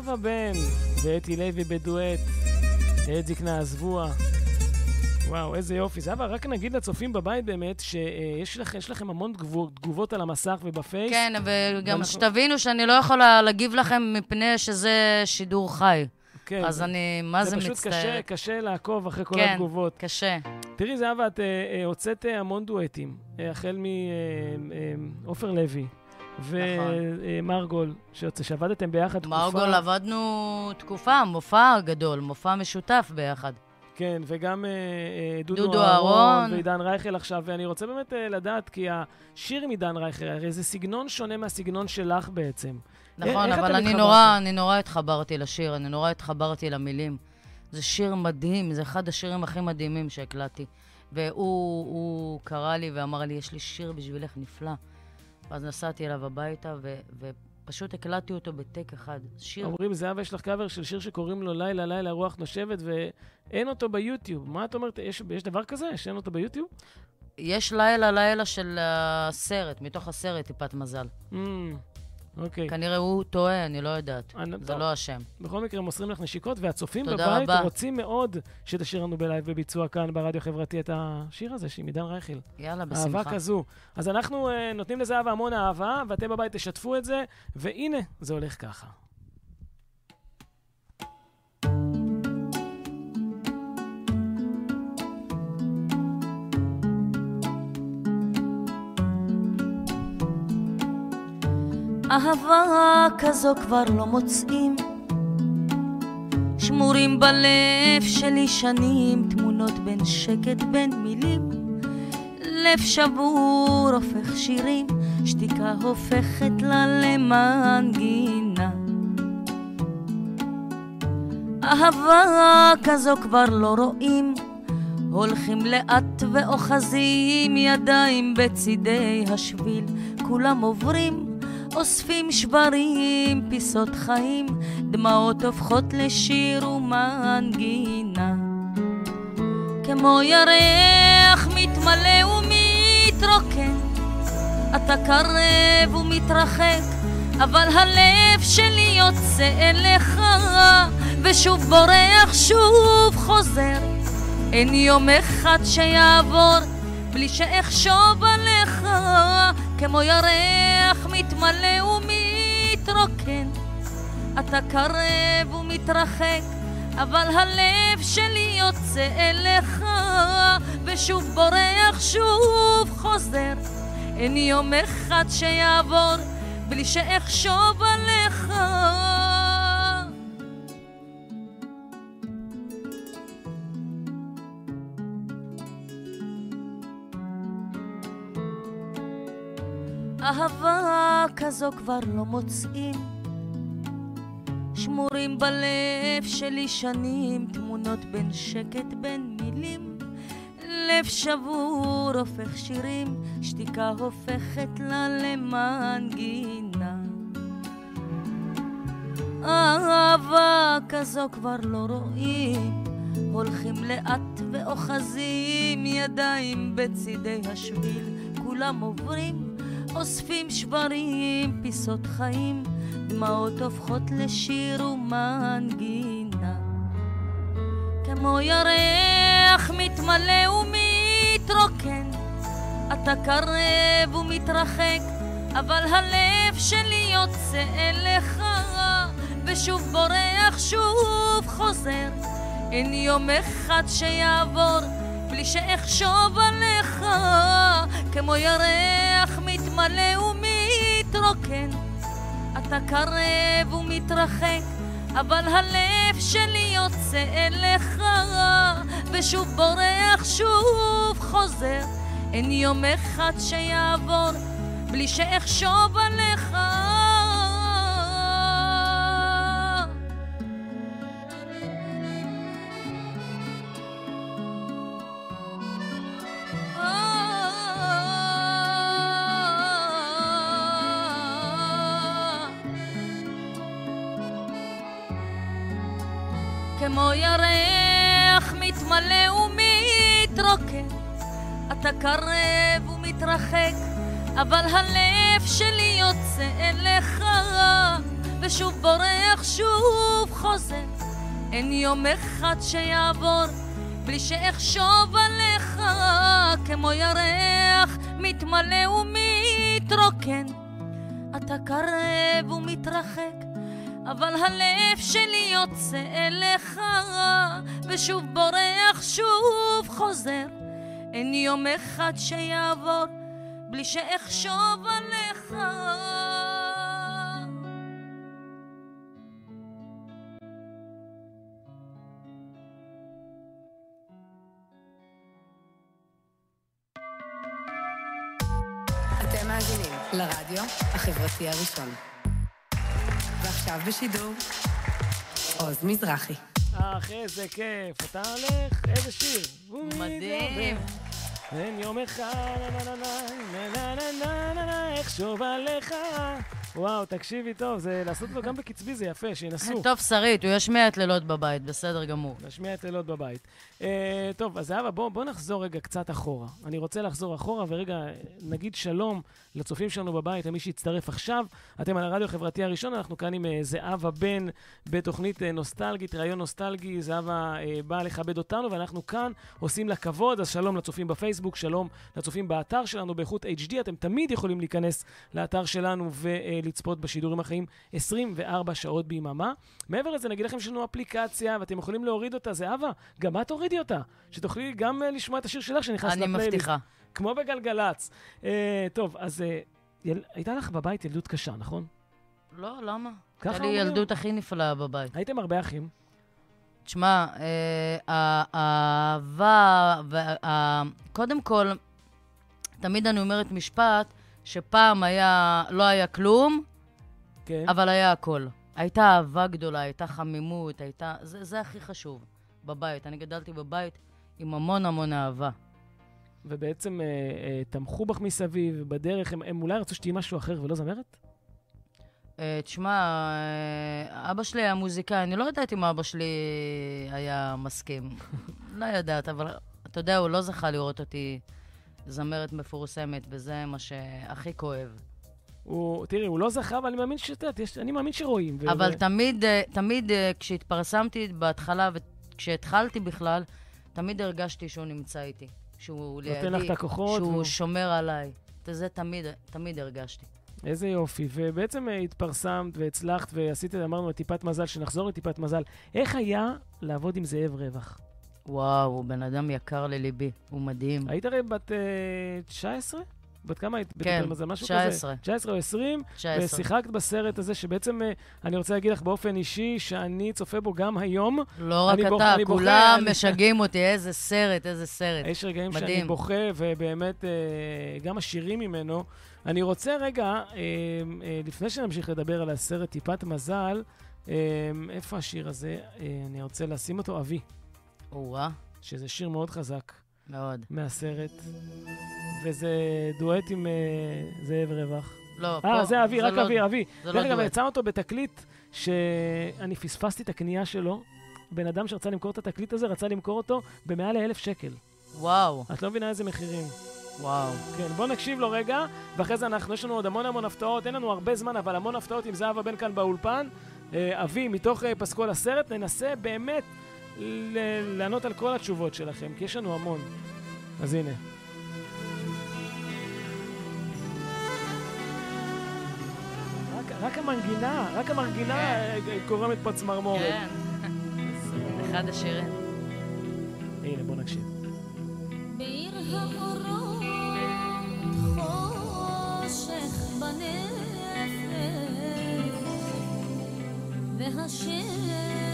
זהבה בן ואתי לוי בדואט, עת זקנה עזבוה. וואו, איזה יופי. זהבה, רק נגיד לצופים בבית באמת, שיש לכ, יש לכם המון תגובות, תגובות על המסך ובפייס. כן, וגם ואנחנו- שתבינו שאני לא יכולה להגיב לכם מפני שזה שידור חי. כן. אז אני, מה זה זה פשוט מצטערת. קשה, קשה לעקוב אחרי כל כן, התגובות. קשה. תראי, זהבה, את אה, אה, הוצאת אה, המון דואטים, החל מעופר לוי ומרגול, שעבדתם ביחד תקופה. מרגול עבדנו תקופה, מופע גדול, מופע משותף ביחד. כן, וגם אה, אה, דודו, דודו אהרון. ועידן רייכל עכשיו, ואני רוצה באמת אה, לדעת, כי השיר עם עידן רייכל, הרי זה סגנון שונה מהסגנון שלך בעצם. נכון, אבל אני? נורא, אני נורא התחברתי לשיר, אני נורא התחברתי למילים. זה שיר מדהים, זה אחד השירים הכי מדהימים שהקלטתי. והוא הוא קרא לי ואמר לי, יש לי שיר בשבילך נפלא. ואז נסעתי אליו הביתה, ו, ופשוט הקלטתי אותו בטק אחד. שיר, אומרים, זהבה, יש לך קאבר של שיר שקוראים לו לילה, לילה, רוח נושבת, ואין אותו ביוטיוב. מה את אומרת? יש, יש דבר כזה? שאין אותו ביוטיוב? יש לילה לילה של הסרט, מתוך הסרט טיפת מזל. Mm, אוקיי. כנראה הוא טועה, אני לא יודעת. אני- זה טוב. לא השם. בכל מקרה, מוסרים לך נשיקות, והצופים בבית רבה. רוצים מאוד שתשאיר לנו בלייב בביצוע כאן ברדיו החברתי את השיר הזה, עם עידן רייכל. יאללה, אהבה בשמחה. כזו. אז אנחנו uh, נותנים לזהבה המון אהבה, ואתם בבית תשתפו את זה, והנה, זה הולך ככה. אהבה כזו כבר לא מוצאים. שמורים בלב שלי שנים תמונות בין שקט בין מילים. לב שבור הופך שירים שתיקה הופכת לה למנגינה אהבה כזו כבר לא רואים. הולכים לאט ואוחזים ידיים בצידי השביל כולם עוברים אוספים שברים, פיסות חיים, דמעות הופכות לשיר ומנגינה. כמו ירח מתמלא ומתרוקן, אתה קרב ומתרחק, אבל הלב שלי יוצא אליך, ושוב בורח, שוב חוזר. אין יום אחד שיעבור בלי שאחשוב עליך, כמו ירח מתמלא ומתרוקן. אתה קרב ומתרחק, אבל הלב שלי יוצא אליך, ושוב בורח, שוב חוזר. אין יום אחד שיעבור בלי שאחשוב עליך. אהבה כזו כבר לא מוצאים. שמורים בלב שלי שנים תמונות בין שקט בין מילים. לב שבור הופך שירים שתיקה הופכת לה למנגינה. אהבה כזו כבר לא רואים הולכים לאט ואוחזים ידיים בצידי השביל, כולם עוברים, אוספים שברים, פיסות חיים, דמעות הופכות לשיר ומנגינה. כמו ירח מתמלא ומתרוקן, אתה קרב ומתרחק, אבל הלב שלי יוצא אליך, ושוב בורח, שוב חוזר. אין יום אחד שיעבור בלי שאחשוב עליך, כמו ירח אתה קרב ומתרחק, אבל הלב שלי יוצא אליך, ושוב בורח, שוב חוזר. אין יום אחד שיעבור בלי שאחשוב עליך. אתה קרב ומתרחק, אבל הלב שלי יוצא אליך, ושוב בורח, שוב חוזר. אין יום אחד שיעבור בלי שאחשוב עליך, כמו ירח מתמלא ומתרוקן. אתה קרב ומתרחק, אבל הלב שלי יוצא אליך, ושוב בורח, שוב חוזר. אין יום אחד שיעבור בלי שאחשוב עליך. אתם מאזינים לרדיו החברתי הראשון. ועכשיו בשידור, עוז מזרחי. אך, איזה כיף. אתה הולך, איזה שיר. מדהים. אין יום אחד, נה נה נה נה נה נה נה נה נה אחשוב עליך. וואו, תקשיבי טוב, זה לעשות לו גם בקצבי זה יפה, שינסו. טוב, שרית, הוא ישמיע את לילות בבית, בסדר גמור. להשמיע את לילות בבית. Uh, טוב, אז זהבה, בוא, בוא נחזור רגע קצת אחורה. אני רוצה לחזור אחורה, ורגע, נגיד שלום לצופים שלנו בבית, למי שהצטרף עכשיו. אתם על הרדיו החברתי הראשון, אנחנו כאן עם uh, זהבה בן בתוכנית uh, נוסטלגית, ראיון נוסטלגי. זהבה uh, באה לכבד אותנו, ואנחנו כאן עושים לה כבוד. אז שלום לצופים בפייסבוק, שלום לצופים באתר שלנו באיכות HD. אתם תמיד יכולים להיכנס לאתר שלנו ולצפות בשידורים החיים 24 שעות ביממה. מעבר לזה, נגיד לכם שיש לנו אפליקציה, ואתם יכולים להוריד אותה. זהבה, גם את תורידי אותה, שתוכלי גם uh, לשמוע את השיר שלך שנכנס אני לפלייליסט. מבטיחה. כמו בגלגלצ. אה, טוב, אז אה, יל... הייתה לך בבית ילדות קשה, נכון? לא, למה? ככה הייתה לי אומרים. ילדות הכי נפלאה בבית. הייתם הרבה אחים. תשמע, אה, האהבה, וה- קודם כל, תמיד אני אומרת משפט, שפעם היה, לא היה כלום, כן. אבל היה הכל. הייתה אהבה גדולה, הייתה חמימות, הייתה... זה, זה הכי חשוב בבית. אני גדלתי בבית עם המון המון אהבה. ובעצם אה, אה, תמכו בך מסביב, בדרך, הם, הם אולי רצו שתהיי משהו אחר ולא זמרת? אה, תשמע, אה, אבא שלי היה מוזיקאי, אני לא יודעת אם אבא שלי היה מסכים. לא יודעת, אבל אתה יודע, הוא לא זכה לראות אותי זמרת מפורסמת, וזה מה שהכי כואב. הוא, תראי, הוא לא זכה, אבל אני מאמין שאת יודעת, אני מאמין שרואים. ו- אבל ו- תמיד, אה, תמיד אה, כשהתפרסמתי בהתחלה וכשהתחלתי בכלל, תמיד הרגשתי שהוא נמצא איתי. שהוא לידי. נותן לך את הכוחות שהוא והוא- שומר עליי. את זה תמיד, תמיד הרגשתי. איזה יופי. ובעצם אה, התפרסמת והצלחת ועשית, אמרנו, טיפת מזל, שנחזור לטיפת מזל. איך היה לעבוד עם זאב רווח? וואו, הוא בן אדם יקר לליבי, הוא מדהים. היית הרי בת אה, 19? בת כמה היית? כן, בטיפת מזל? משהו 19. כזה? 19 או 20? 19. ושיחקת בסרט הזה, שבעצם, אה, אני רוצה להגיד לך באופן אישי, שאני צופה בו גם היום. לא רק בוח- אתה, בוכה, כולם אני- משגעים אותי, איזה סרט, איזה סרט. יש רגעים שאני מדהים. בוכה, ובאמת, אה, גם השירים ממנו. אני רוצה רגע, אה, לפני שנמשיך לדבר על הסרט טיפת מזל, איפה השיר הזה? אני רוצה לשים אותו, אבי, או-אה, שזה שיר מאוד חזק מאוד. מהסרט, וזה דואט עם אה, זאב רווח. לא, פה... אה, זה אבי, רק לא- אבי, אבי. זה דרך לא אגב. יצא אותו בתקליט שאני פספסתי את הקנייה שלו, בן אדם שרצה למכור את התקליט הזה, רצה למכור אותו במעל לאלף שקל. וואו, את לא מבינה איזה מחירים. וואו. כן, בוא נקשיב לו רגע, ואחרי זה אנחנו, יש לנו עוד המון המון הפתעות, אין לנו הרבה זמן, אבל המון הפתעות עם זהבה בן כאן באולפן. אה, אבי, מתוך אה, פסקול הסרט, ננסה באמת לענות על כל התשובות שלכם, כי יש לנו המון. אז הנה. רק, המנגינה, רק המנגינה אה, גורמת פה צמרמורת. כן. אחד השירים. הנה, בוא נקשיב. בעיר האורות חושך בנפש והשמש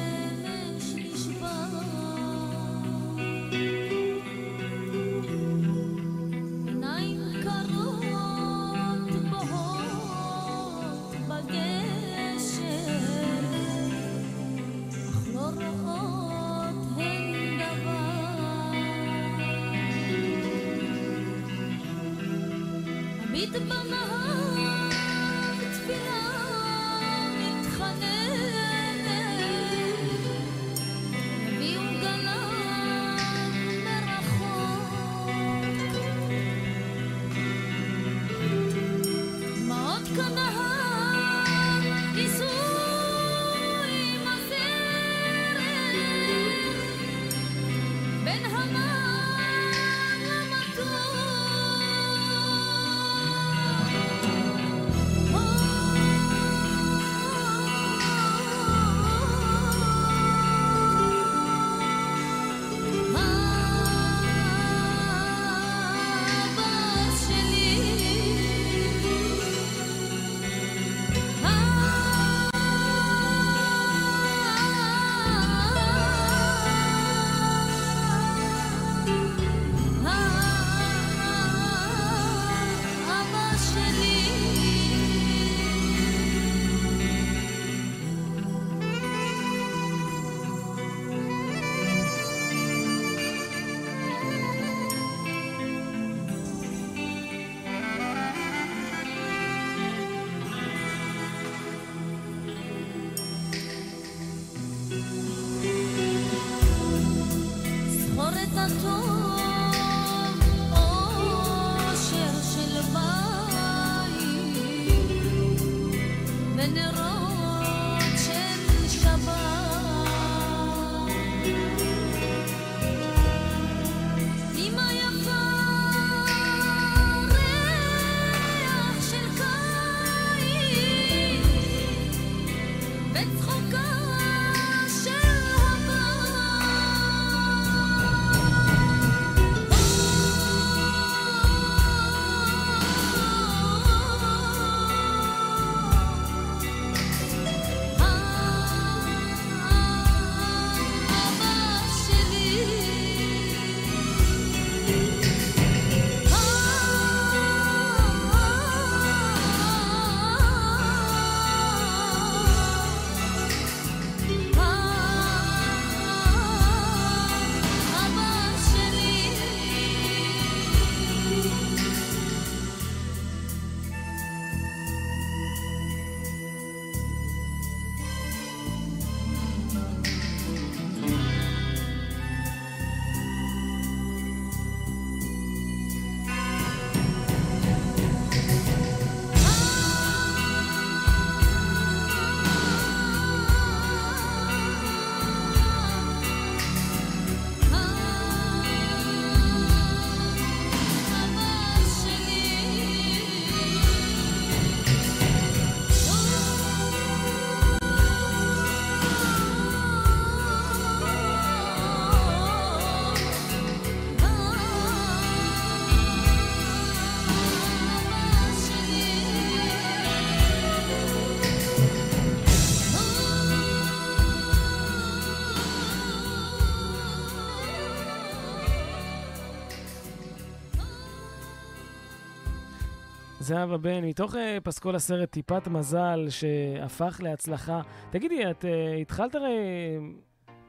זהבה בן, מתוך uh, פסקול הסרט טיפת מזל שהפך להצלחה. תגידי, את uh, התחלת הרי...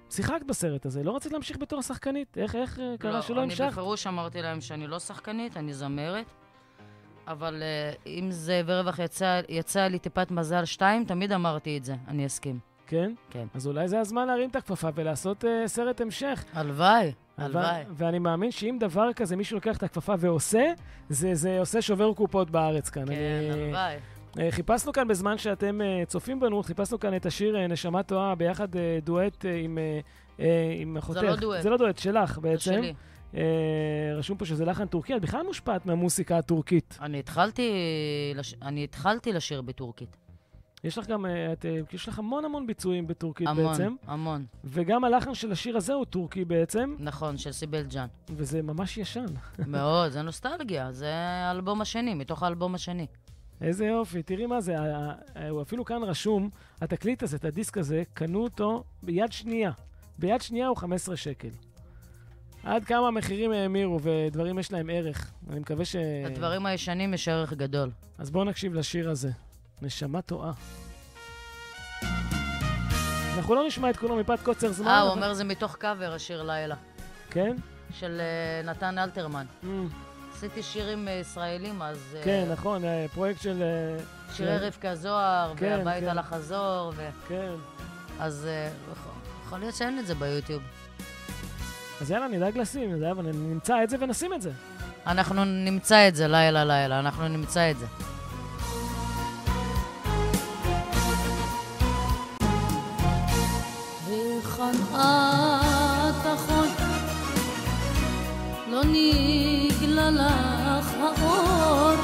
שיחקת בסרט הזה, לא רצית להמשיך בתור שחקנית? איך, איך uh, קרה שלא אני המשכת? בפירוש אמרתי להם שאני לא שחקנית, אני זמרת. אבל uh, אם זה ורווח יצא, יצא לי טיפת מזל שתיים, תמיד אמרתי את זה, אני אסכים. כן? כן. אז אולי זה הזמן להרים את הכפפה ולעשות אה, סרט המשך. הלוואי, הלוואי. ואני מאמין שאם דבר כזה מישהו לוקח את הכפפה ועושה, זה, זה עושה שובר קופות בארץ כאן. כן, אני- הלוואי. אה, חיפשנו כאן בזמן שאתם אה, צופים בנו, חיפשנו כאן את השיר אה, נשמה טועה ביחד דואט עם, עם אחותך. לא דואט. זה לא דואט, שלך זה בעצם. שלי. אה, רשום פה שזה לחן טורקי, את בכלל מושפעת מהמוסיקה הטורקית. אני התחלתי, לש... אני התחלתי לשיר בטורקית. יש לך גם, אה, את, אה, יש לך המון המון ביצועים בטורקית המון, בעצם, המון. וגם הלחן של השיר הזה הוא טורקי בעצם, נכון, של סיבל ג'אן. וזה ממש ישן. מאוד, זה נוסטלגיה, זה האלבום השני, מתוך האלבום השני. איזה יופי, תראי מה זה, הוא אפילו כאן רשום, התקליט הזה, את הדיסק הזה, קנו אותו ביד שנייה. ביד שנייה הוא 15 שקל. עד כמה המחירים האמירו ודברים יש להם ערך. אני מקווה ש... לדברים הישנים יש ערך גדול. אז בואו נקשיב לשיר הזה. נשמה טועה. אנחנו לא נשמע את כולו מפאת קוצר זמן. אה, הוא אבל- אומר זה מתוך קאבר, השיר לילה, כן? של אה, נתן אלתרמן. Mm, עשיתי שירים אה, ישראלים, אז... אה, כן, נכון, אה, פרויקט של... אה, שירי כן. רבקה זוהר, כן, והבית כן. על החזור, ו... כן. אז יכול- להיות שאין את זה ביוטיוב. אז יאללה, נדאג לשים, נדאג, נמצא את זה ונשים את זה. אנחנו נמצא את זה לילה לילה, אנחנו נמצא את זה. היכן את אחות? לא נגלה לך האור,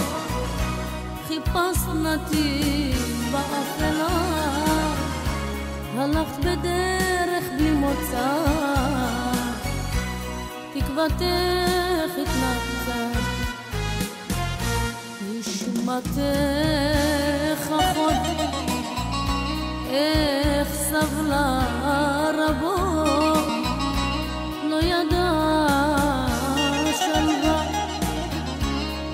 חיפשת נתיב באפלה, הלכת בדרך בלי מוצא, תקוותך התנתקה, נשמתך אחות איך סבלה רבות, לא ידעה שלווה,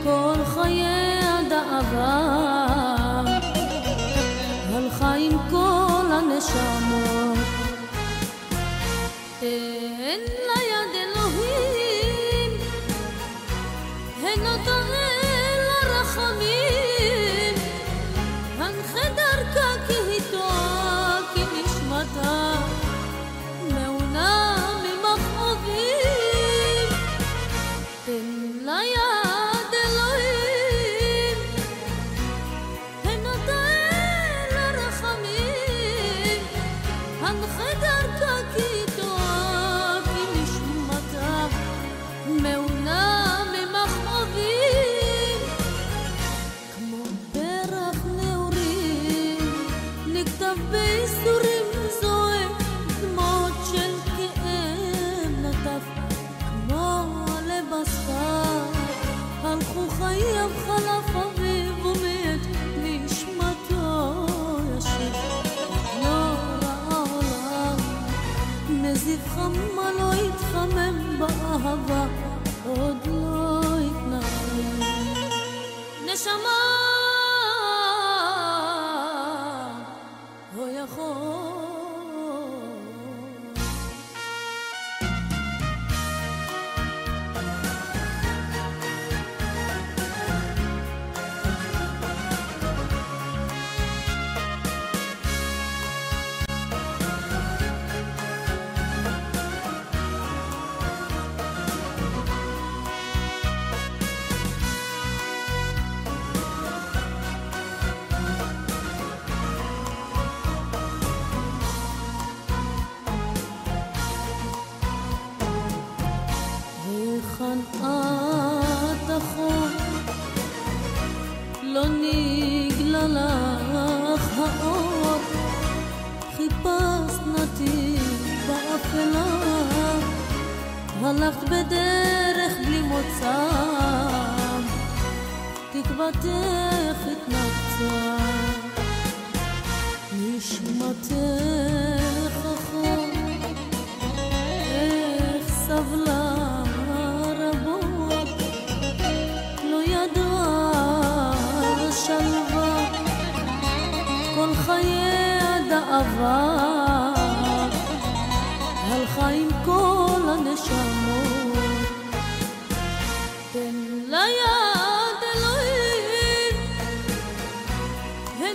כל חייה דאבה, הלכה עם כל הנשמות. אין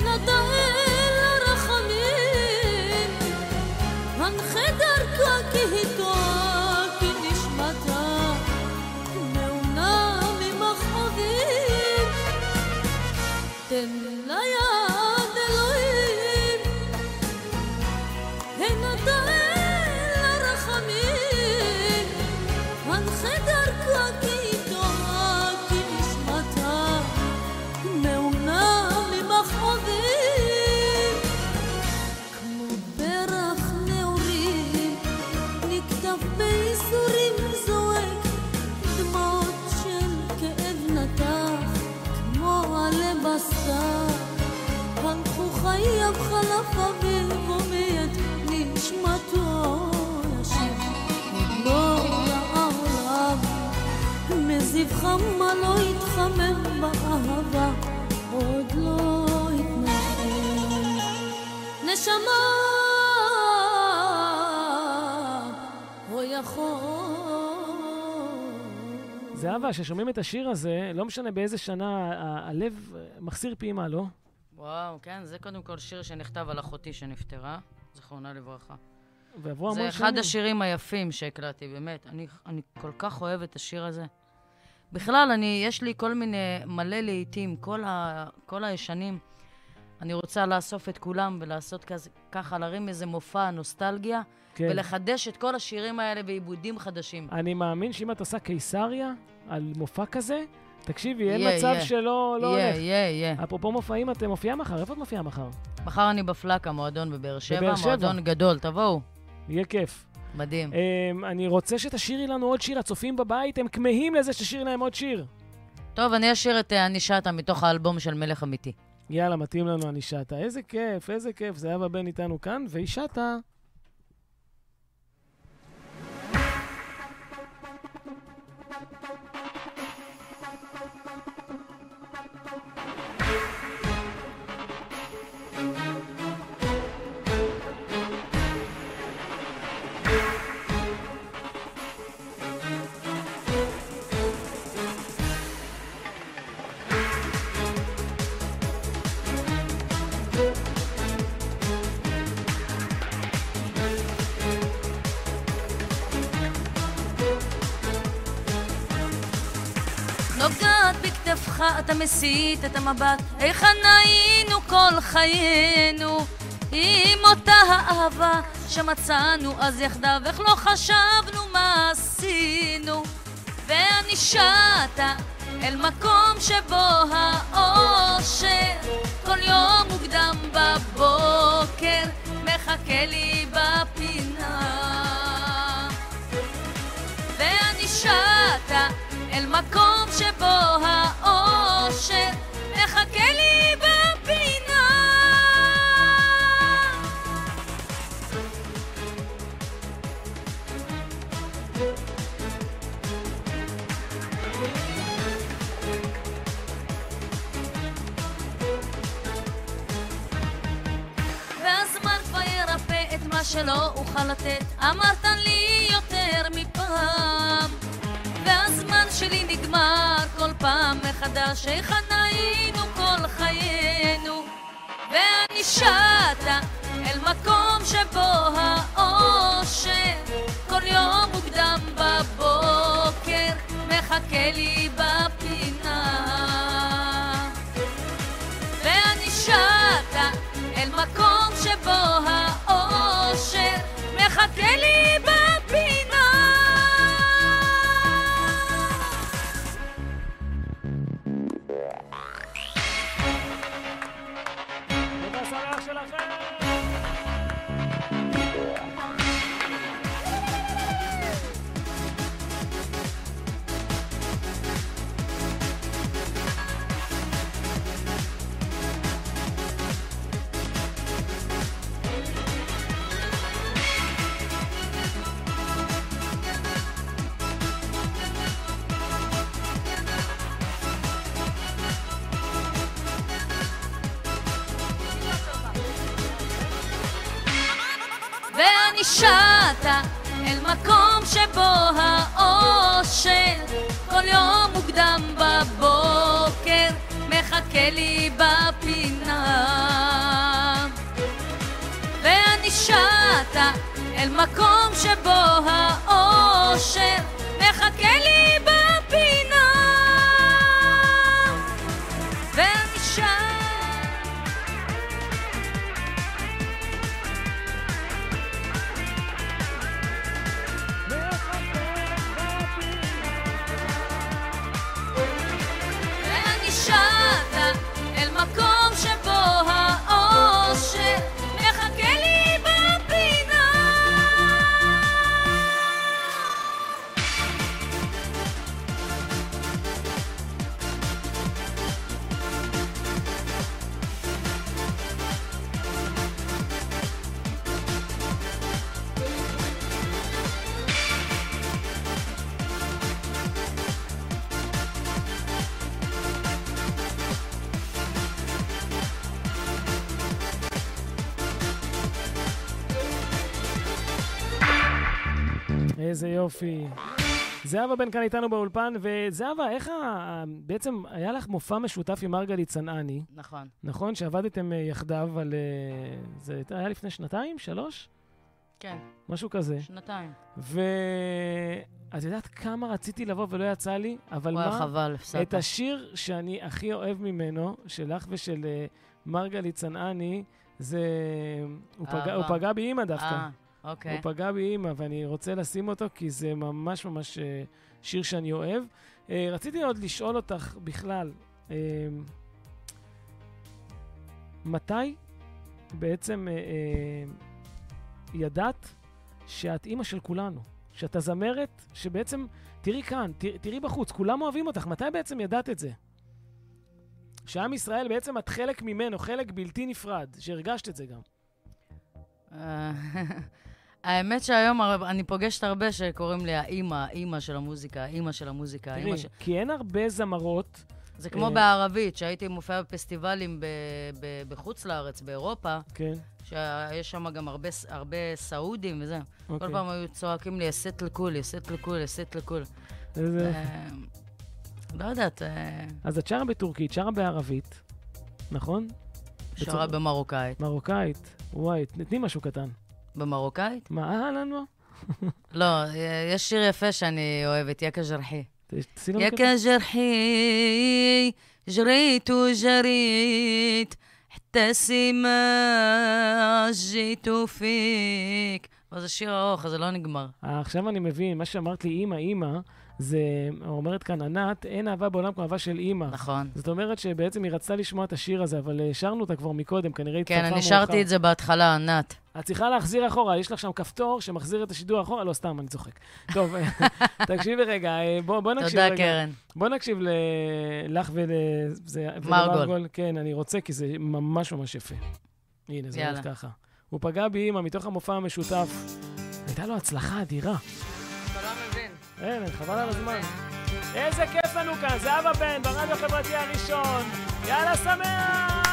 no מזיו חמה לא יתחמם באהבה עוד לא התנחם נשמה הוא יכול זהבה, כששומעים את השיר הזה, לא משנה באיזה שנה, ה- הלב מחסיר פעימה, לא? וואו, כן, זה קודם כל שיר שנכתב על אחותי שנפטרה, זיכרונה לברכה. ועברו המון זה שנים. אחד השירים היפים שהקלטתי, באמת. אני, אני כל כך אוהבת את השיר הזה. בכלל, אני, יש לי כל מיני, מלא לעיתים, כל, ה, כל הישנים. אני רוצה לאסוף את כולם ולעשות כזה, ככה, להרים איזה מופע נוסטלגיה, כן. ולחדש את כל השירים האלה בעיבודים חדשים. אני מאמין שאם את עושה קיסריה על מופע כזה, תקשיבי, אין יהיה, מצב יהיה. שלא לא יהיה, הולך. יהיה, יהיה. אפרופו מופעים, את מופיעה מחר? איפה את מופיעה מחר? מחר אני בפלאקה, מועדון בבאר שבע, בבאר שבע. מועדון גדול, תבואו. יהיה כיף. מדהים. Um, אני רוצה שתשאירי לנו עוד שיר. הצופים בבית, הם כמהים לזה שתשאירי להם עוד שיר. טוב, אני אשאיר את אה, אני שטה מתוך האלבום של מלך אמיתי. יאללה, מתאים לנו אני שטה. איזה כיף, איזה כיף. זהבה בן איתנו כאן, והיא בכתפך, אתה מסיט את המבט, היכן היינו כל חיינו? עם אותה האהבה שמצאנו אז יחדיו, איך לא חשבנו מה עשינו? ואני שטה אל מקום שבו האושר כל יום מוקדם בבוקר מחכה לי בפינה שלא אוכל לתת. אמרת לי יותר מפעם. והזמן שלי נגמר כל פעם מחדש, היכן היינו כל חיינו? ואני שטה אל מקום שבו האושר כל יום מוקדם בבוקר מחכה לי בפינה. מחכה לי ואני שטה אל מקום שבו האושר. כל יום מוקדם בבוקר מחכה לי בפינה. ואני שטה אל מקום שבו האושר מחכה לי איזה יופי. זהבה בן כאן איתנו באולפן, וזהבה, איך ה... בעצם היה לך מופע משותף עם מרגלית צנעני, נכון. נכון? שעבדתם אה, יחדיו על... אה, זה היה לפני שנתיים? שלוש? כן, משהו כזה. שנתיים. ואת יודעת כמה רציתי לבוא ולא יצא לי, אבל וואי, מה? חבל, את הפסדת. השיר שאני הכי אוהב ממנו, שלך ושל אה, מרגלית צנעני, זה... הוא פגע, הוא. פגע באימא דווקא. אה, אוקיי. הוא פגע באימא, ואני רוצה לשים אותו, כי זה ממש ממש אה, שיר שאני אוהב. אה, רציתי עוד לשאול אותך בכלל, אה, מתי בעצם ידעת שאת אימא של כולנו? שאת הזמרת, שבעצם, תראי כאן, תראי, תראי בחוץ, כולם אוהבים אותך, מתי בעצם ידעת את זה? שעם ישראל בעצם את חלק ממנו, חלק בלתי נפרד, שהרגשת את זה גם. האמת שהיום אני פוגשת הרבה שקוראים לי האימא, האימא של המוזיקה, האימא של המוזיקה, האימא תראי, של... כי אין הרבה זמרות זה כמו אה, בערבית, שהייתי מופיעה בפסטיבלים בחוץ לארץ, באירופה, כן, שיש שם גם הרבה, הרבה סעודים וזה. אוקיי. כל פעם היו צועקים לי, אסת לכול, אסת לכול, אסת לכול. איזה... אה, לא יודעת, אה, אז את שרה בטורקית, שרה בערבית, נכון? שרה במרוקאית. מרוקאית. וואי, תני משהו קטן. במרוקאית? מה, אהלן מה? לא, אה, יש שיר יפה שאני אוהבת, יקה ג'רחי. תעשי לנו קטן. ياك جرحي جريت وجريت حتى السما جيت فيك אבל זה שיר ארוך, אז זה לא נגמר. אה, עכשיו אני מבין, מה שאמרת לי, אימא, אימא, זה, אומרת כאן ענת, אין אהבה בעולם כמו אהבה של אימא. נכון. זאת אומרת שבעצם היא רצתה לשמוע את השיר הזה, אבל אה, שרנו אותה כבר מקודם, כנראה התקפה כן, אני שרתי את זה בהתחלה, ענת. את צריכה להחזיר אחורה, יש לך שם כפתור שמחזיר את השידור אחורה, לא סתם, אני צוחק. טוב, תקשיבי רגע, אה, בוא, בוא נקשיב תודה, רגע. קרן. בוא נקשיב ל... לך ול... מרגול. ולמרגול. כן, אני רוצה, כי זה ממש ממש יפה. הנה, זה. הולך ככה. הוא פגע באימא מתוך המופע המשותף. הייתה לו הצלחה אדירה. אתה לא מבין. אין, חבל על הזמן. איזה כיף לנו כאן, זהבה בן, ברדיו החברתי הראשון. יאללה, שמח!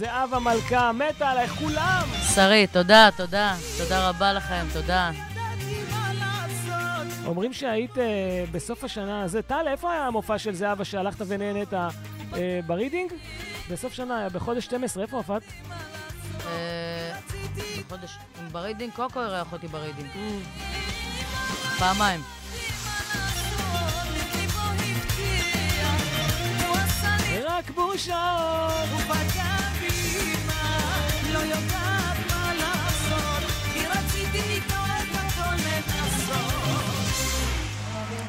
זהבה מלכה מתה עלייך כולם! שרית, תודה, תודה. תודה רבה לכם, תודה. אומרים שהיית אה, בסוף השנה הזה. טל, איפה היה המופע של זהבה שהלכת ונהנית אה, ברידינג? בסוף שנה, בחודש 12, איפה הופעת? אה, חודש, עם ברידינג, קוקו אירח אותי ברידינג. פעמיים. רק בושות!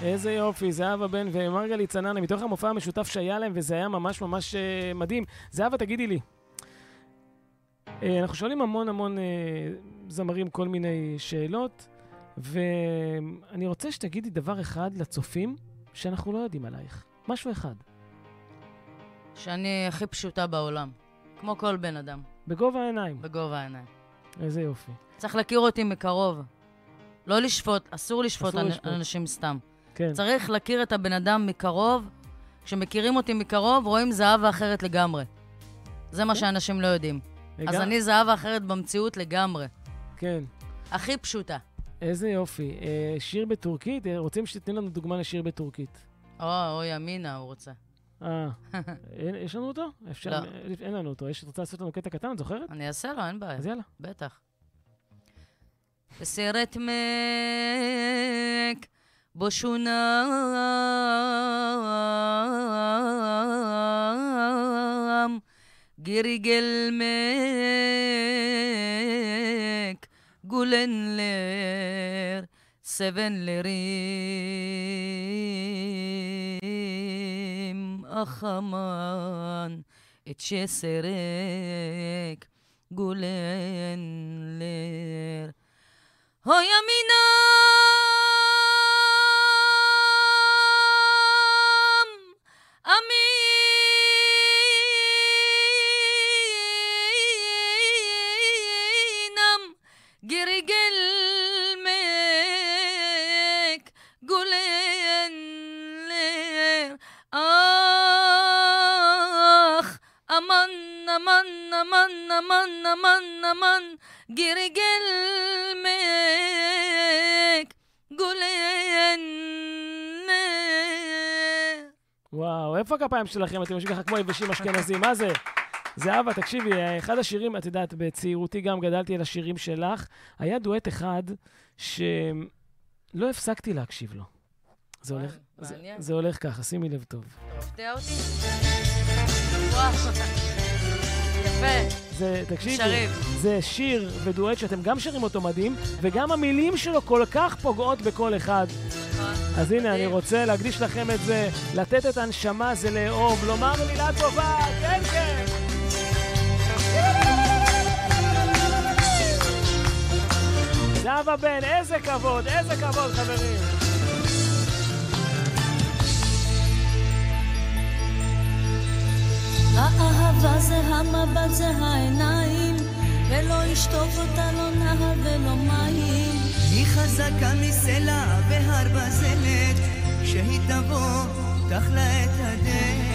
איזה יופי, זהבה בן ומרגלית צננה, מתוך המופע המשותף שהיה להם, וזה היה ממש ממש אה, מדהים. זהבה, תגידי לי, אה, אנחנו שואלים המון המון אה, זמרים כל מיני שאלות, ואני רוצה שתגידי דבר אחד לצופים שאנחנו לא יודעים עלייך. משהו אחד. שאני הכי פשוטה בעולם. כמו כל בן אדם, בגובה העיניים. בגובה העיניים. איזה יופי. צריך להכיר אותי מקרוב. לא לשפוט, אסור לשפוט אסור אנ- לשפוט. אנשים סתם. כן. צריך להכיר את הבן אדם מקרוב. כשמכירים אותי מקרוב, רואים זהבה אחרת לגמרי. זה מה כן. שאנשים לא יודעים. אז וגם- אני זהבה אחרת במציאות לגמרי. כן. הכי פשוטה. איזה יופי. אה, שיר בטורקית? אה, רוצים שתתני לנו דוגמה לשיר בטורקית. או, או ימינה, הוא רוצה. אה, יש לנו אותו? אפשר, לא. אין לנו אותו. יש, רוצה לעשות לנו קטע קטן, את זוכרת? אני אעשה לו, אין בעיה. אז יאללה. בטח. בסרט מק בושונם גיריגל מק גולן לר סבן לרים החמן את שסרק גולן לר. הו ימינם אמן אמן אמן אמן גיריגל מק גולן לר וואו, איפה הכפיים שלכם? אתם יושבים ככה כמו יבשים אשכנזים, מה זה? זהבה, תקשיבי, אחד השירים, את יודעת, בצעירותי גם גדלתי על השירים שלך. היה דואט אחד שלא הפסקתי להקשיב לו. זה הולך, זה. זה הולך ככה, שימי לב טוב. אתה מפתיע אותי? וואו, יפה. זה, תקשיבי. זה שיר ודואט שאתם גם שרים אותו מדהים, וגם המילים שלו כל כך פוגעות בכל אחד. אז הנה, אני. רוצה להקדיש לכם את זה, לתת את הנשמה זה לאהוב, לומר מילה טובה, כן, כן. זהבה בן, איזה כבוד, איזה כבוד, חברים. האהבה זה המבט, זה העיניים, ולא ישטוף אותה לא נהר ולא מים. היא חזקה מסלע והר בזלת, כשהיא תבוא, פתח לה את הדלת.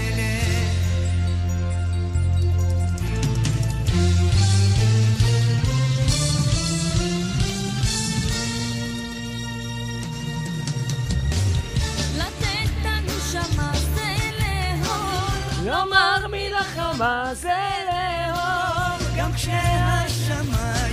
לומר מלחמה זה לאהוב. גם כשהשמיים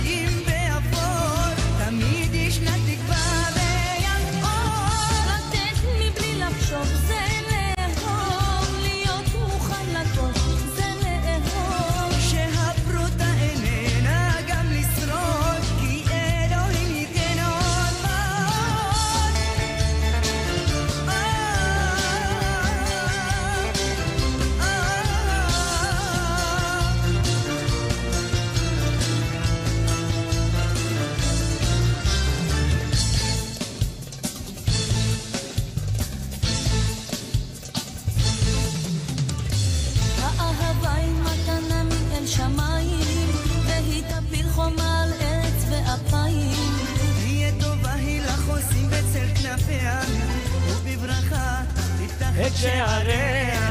את שעריה.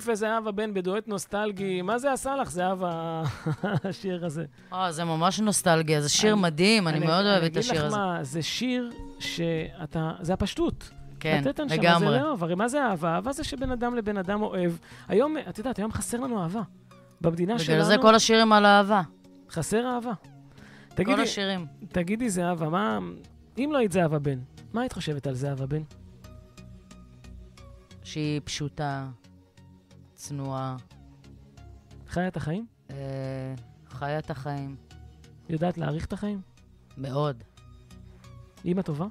שריף וזהבה בן בדואט נוסטלגי, מה זה עשה לך, זהבה, השיר הזה? אה, זה ממש נוסטלגיה, זה שיר מדהים, אני מאוד אוהבת את השיר אני הזה. אגיד לך מה, זה שיר שאתה, זה הפשטות. כן, לתת הנשמה לגמרי. זה לאהוב, הרי מה זה אהבה? אהבה זה שבין אדם לבן אדם אוהב. היום, את יודעת, היום חסר לנו אהבה. במדינה שלנו בגלל זה כל השירים על אהבה. חסר אהבה. כל תגידי, השירים. תגידי, זהבה, מה... אם לא היית זהבה בן, מה היית חושבת על זהבה בן? שהיא פשוטה, צנועה, חיה את החיים? אה, חיה את החיים. יודעת להעריך את החיים? מאוד. אימא טובה?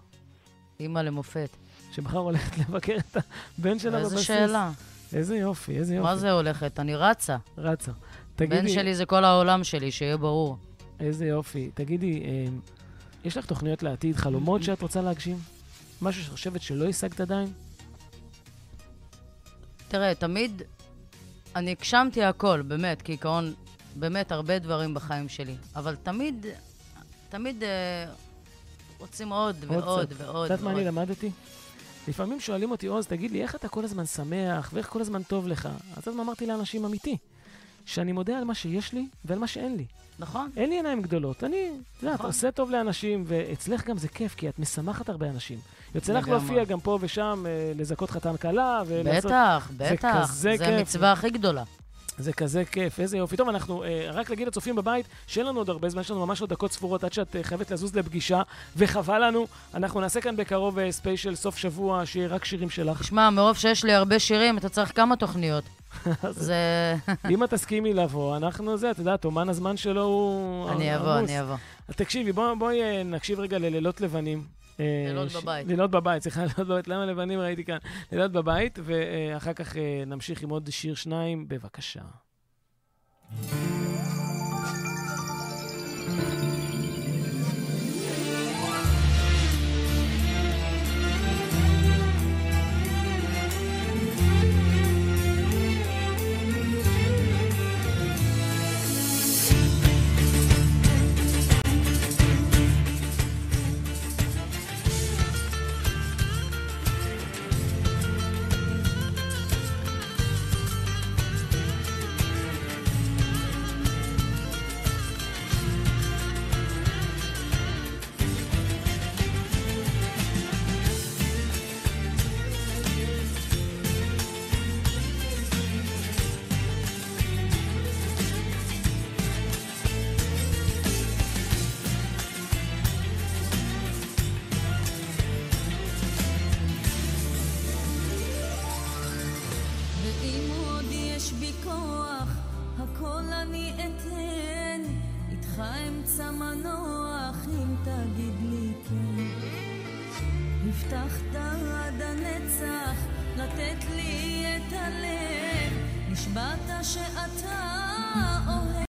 אימא למופת. שמחר הולכת לבקר את הבן שלה איזה בבסיס. שאלה. איזה יופי, איזה יופי. מה זה הולכת? אני רצה. רצה. בן תגידי, שלי זה כל העולם שלי, שיהיה ברור. איזה יופי. תגידי, אה, יש לך תוכניות לעתיד, חלומות שאת רוצה להגשים? משהו שאת חושבת שלא השגת עדיין? תראה, תמיד אני הגשמתי הכל, באמת, כעיקרון, באמת הרבה דברים בחיים שלי. אבל תמיד, תמיד אה, רוצים עוד עוד ועוד קצת. ועוד. את יודעת מה אני. למדתי? לפעמים שואלים אותי, עוז, תגיד לי, איך אתה כל הזמן שמח, ואיך כל הזמן טוב לך? אז אז אמרתי לאנשים אמיתי? שאני מודה על מה שיש לי ועל מה שאין לי. נכון? אין לי עיניים גדולות. אני, את יודעת, נכון. עושה טוב לאנשים, ואצלך גם זה כיף, כי את משמחת הרבה אנשים. יוצא לך. להופיע גם פה ושם, אה, לזכות חתן כלה, ולעשות... בטח, בטח. כזה זה כיף. המצווה הכי גדולה. זה כזה כיף, איזה יופי. טוב, אנחנו, אה, רק להגיד לצופים בבית, שאין לנו עוד הרבה זמן, יש לנו ממש עוד דקות ספורות עד שאת אה, חייבת לזוז לפגישה, וחבל לנו. אנחנו נעשה כאן בקרוב אה, ספיישל סוף שבוע, שיהיה רק שירים שלך. תשמע, מרוב שיש לי הרבה שירים, אתה צריך כמה תוכניות. זה... אם את תסכימי לבוא, אנחנו זה, את יודעת, אומן הזמן שלו הוא אני אבוא. אני אבוא. תקשיבי, בוא- בואי אה, נקשיב רגע ללילות לבנים. אה, לילות בבית. לילות בבית, סליחה, לילות בבית. למה לבנים ראיתי כאן? לילות בבית, ואחר כך אה, נמשיך עם עוד שיר שניים, בבקשה.